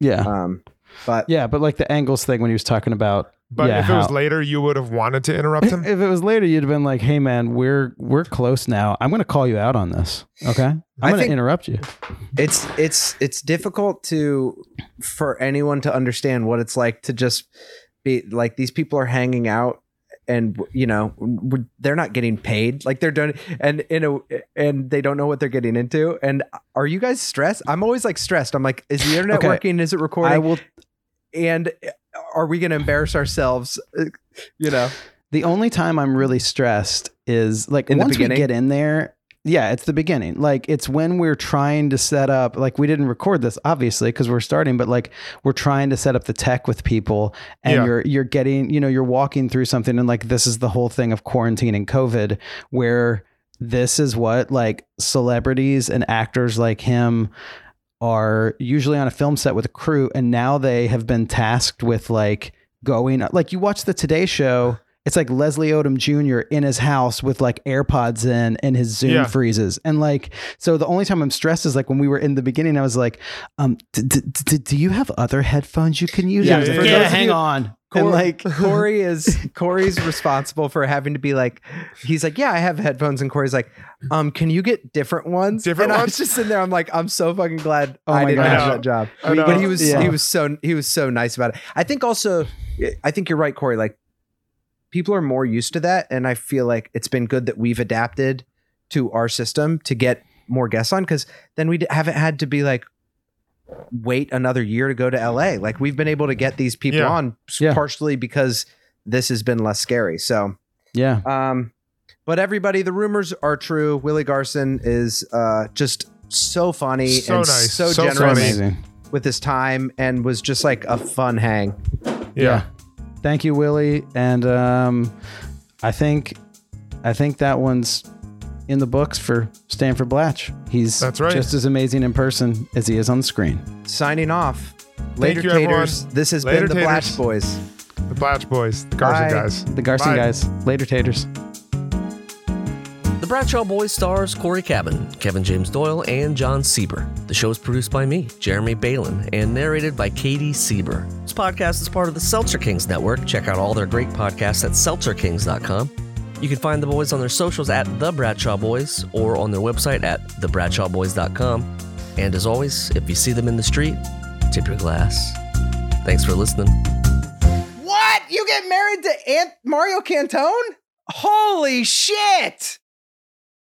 [SPEAKER 1] yeah,
[SPEAKER 2] Um, but
[SPEAKER 1] yeah. But like the angles thing when he was talking about
[SPEAKER 3] but
[SPEAKER 1] yeah,
[SPEAKER 3] if it was
[SPEAKER 1] how-
[SPEAKER 3] later, you would have wanted to interrupt him.
[SPEAKER 1] if it was later, you'd have been like, "Hey, man, we're we're close now. I'm going to call you out on this. Okay, I'm going to interrupt you.
[SPEAKER 2] it's it's it's difficult to for anyone to understand what it's like to just be like these people are hanging out and you know they're not getting paid like they're doing and in a and they don't know what they're getting into and are you guys stressed i'm always like stressed i'm like is the internet
[SPEAKER 1] Okay.
[SPEAKER 2] working is it recording
[SPEAKER 1] I will.
[SPEAKER 2] and are we going to embarrass ourselves Uh, you know
[SPEAKER 1] The only time I'm really stressed is like
[SPEAKER 2] In the
[SPEAKER 1] once we
[SPEAKER 2] beginning?
[SPEAKER 1] get in there. Yeah, it's the beginning. Like it's when we're trying to set up. Like we didn't record this obviously because we're starting, but like we're trying to set up the tech with people, and
[SPEAKER 3] Yeah.
[SPEAKER 1] you're you're getting you know you're walking through something, and like this is the whole thing of quarantine and COVID, where this is what like celebrities and actors like him are usually on a film set with a crew and now they have been tasked with like going like you watch the Today show it's like Leslie Odom Jr. in his house with like AirPods in and his Zoom
[SPEAKER 3] Yeah.
[SPEAKER 1] freezes. And like, so the only time I'm stressed is like when we were in the beginning, I was like, um, d- d- d- do you have other headphones you can use?
[SPEAKER 2] Yeah,
[SPEAKER 1] I was like,
[SPEAKER 3] for
[SPEAKER 1] yeah, hang
[SPEAKER 2] you-
[SPEAKER 1] on.
[SPEAKER 2] and
[SPEAKER 1] And
[SPEAKER 2] like
[SPEAKER 1] like,
[SPEAKER 2] Cory is Cory's responsible for having to be like he's like yeah I have headphones and Cory's like um can you get different ones
[SPEAKER 3] Different
[SPEAKER 2] and I was just sitting there I'm like I'm so fucking glad
[SPEAKER 1] Oh
[SPEAKER 2] I
[SPEAKER 1] my
[SPEAKER 2] didn't
[SPEAKER 1] God.
[SPEAKER 2] have
[SPEAKER 3] I know.
[SPEAKER 2] that job
[SPEAKER 3] I know.
[SPEAKER 2] but he was
[SPEAKER 1] Yeah.
[SPEAKER 2] he was so he was so nice about it I think also I think you're right Cory like people are more used to that and I feel like it's been good that we've adapted to our system to get more guests on because then we haven't had to be like wait another year to go to LA. Like we've been able to get these people
[SPEAKER 3] Yeah.
[SPEAKER 2] on
[SPEAKER 1] Yeah.
[SPEAKER 2] partially because this has been less scary. So,
[SPEAKER 1] yeah,
[SPEAKER 2] um, but everybody, the rumors are true. Willie Garson is uh, just so funny
[SPEAKER 3] So
[SPEAKER 2] and
[SPEAKER 3] nice.
[SPEAKER 2] so,
[SPEAKER 3] So
[SPEAKER 2] generous
[SPEAKER 3] funny.
[SPEAKER 1] amazing.
[SPEAKER 2] with his time and was just like a fun hang.
[SPEAKER 3] yeah.
[SPEAKER 1] Thank you, Willie. And um, I think, I think that one's in the books for Stanford Blatch. He's
[SPEAKER 3] That's right.
[SPEAKER 1] just as amazing in person as he is on screen.
[SPEAKER 2] Signing off. Later
[SPEAKER 3] you,
[SPEAKER 2] taters. This has
[SPEAKER 3] Later,
[SPEAKER 2] been the
[SPEAKER 3] taters.
[SPEAKER 2] Blatch Boys.
[SPEAKER 3] The Blatch Boys, the Garson
[SPEAKER 2] Bye.
[SPEAKER 3] guys.
[SPEAKER 1] The Garson
[SPEAKER 3] Bye.
[SPEAKER 1] guys. Later, taters.
[SPEAKER 5] Bradshaw Boys stars Cory Cavin, Kevin James Doyle, and Jon Sieber. The show is produced by me, Jeremy Balon, and narrated by Katie Sieber. This podcast is part of the Seltzer Kings Network. Check out all their great podcasts at seltzerkings.com. You can find the boys on their socials at The Bradshaw Boys or on their website at thebradshawboys.com. And as always, if you see them in the street, tip your glass. Thanks for listening. What?
[SPEAKER 2] You get married to Aunt Mario Cantone?
[SPEAKER 6] Holy shit!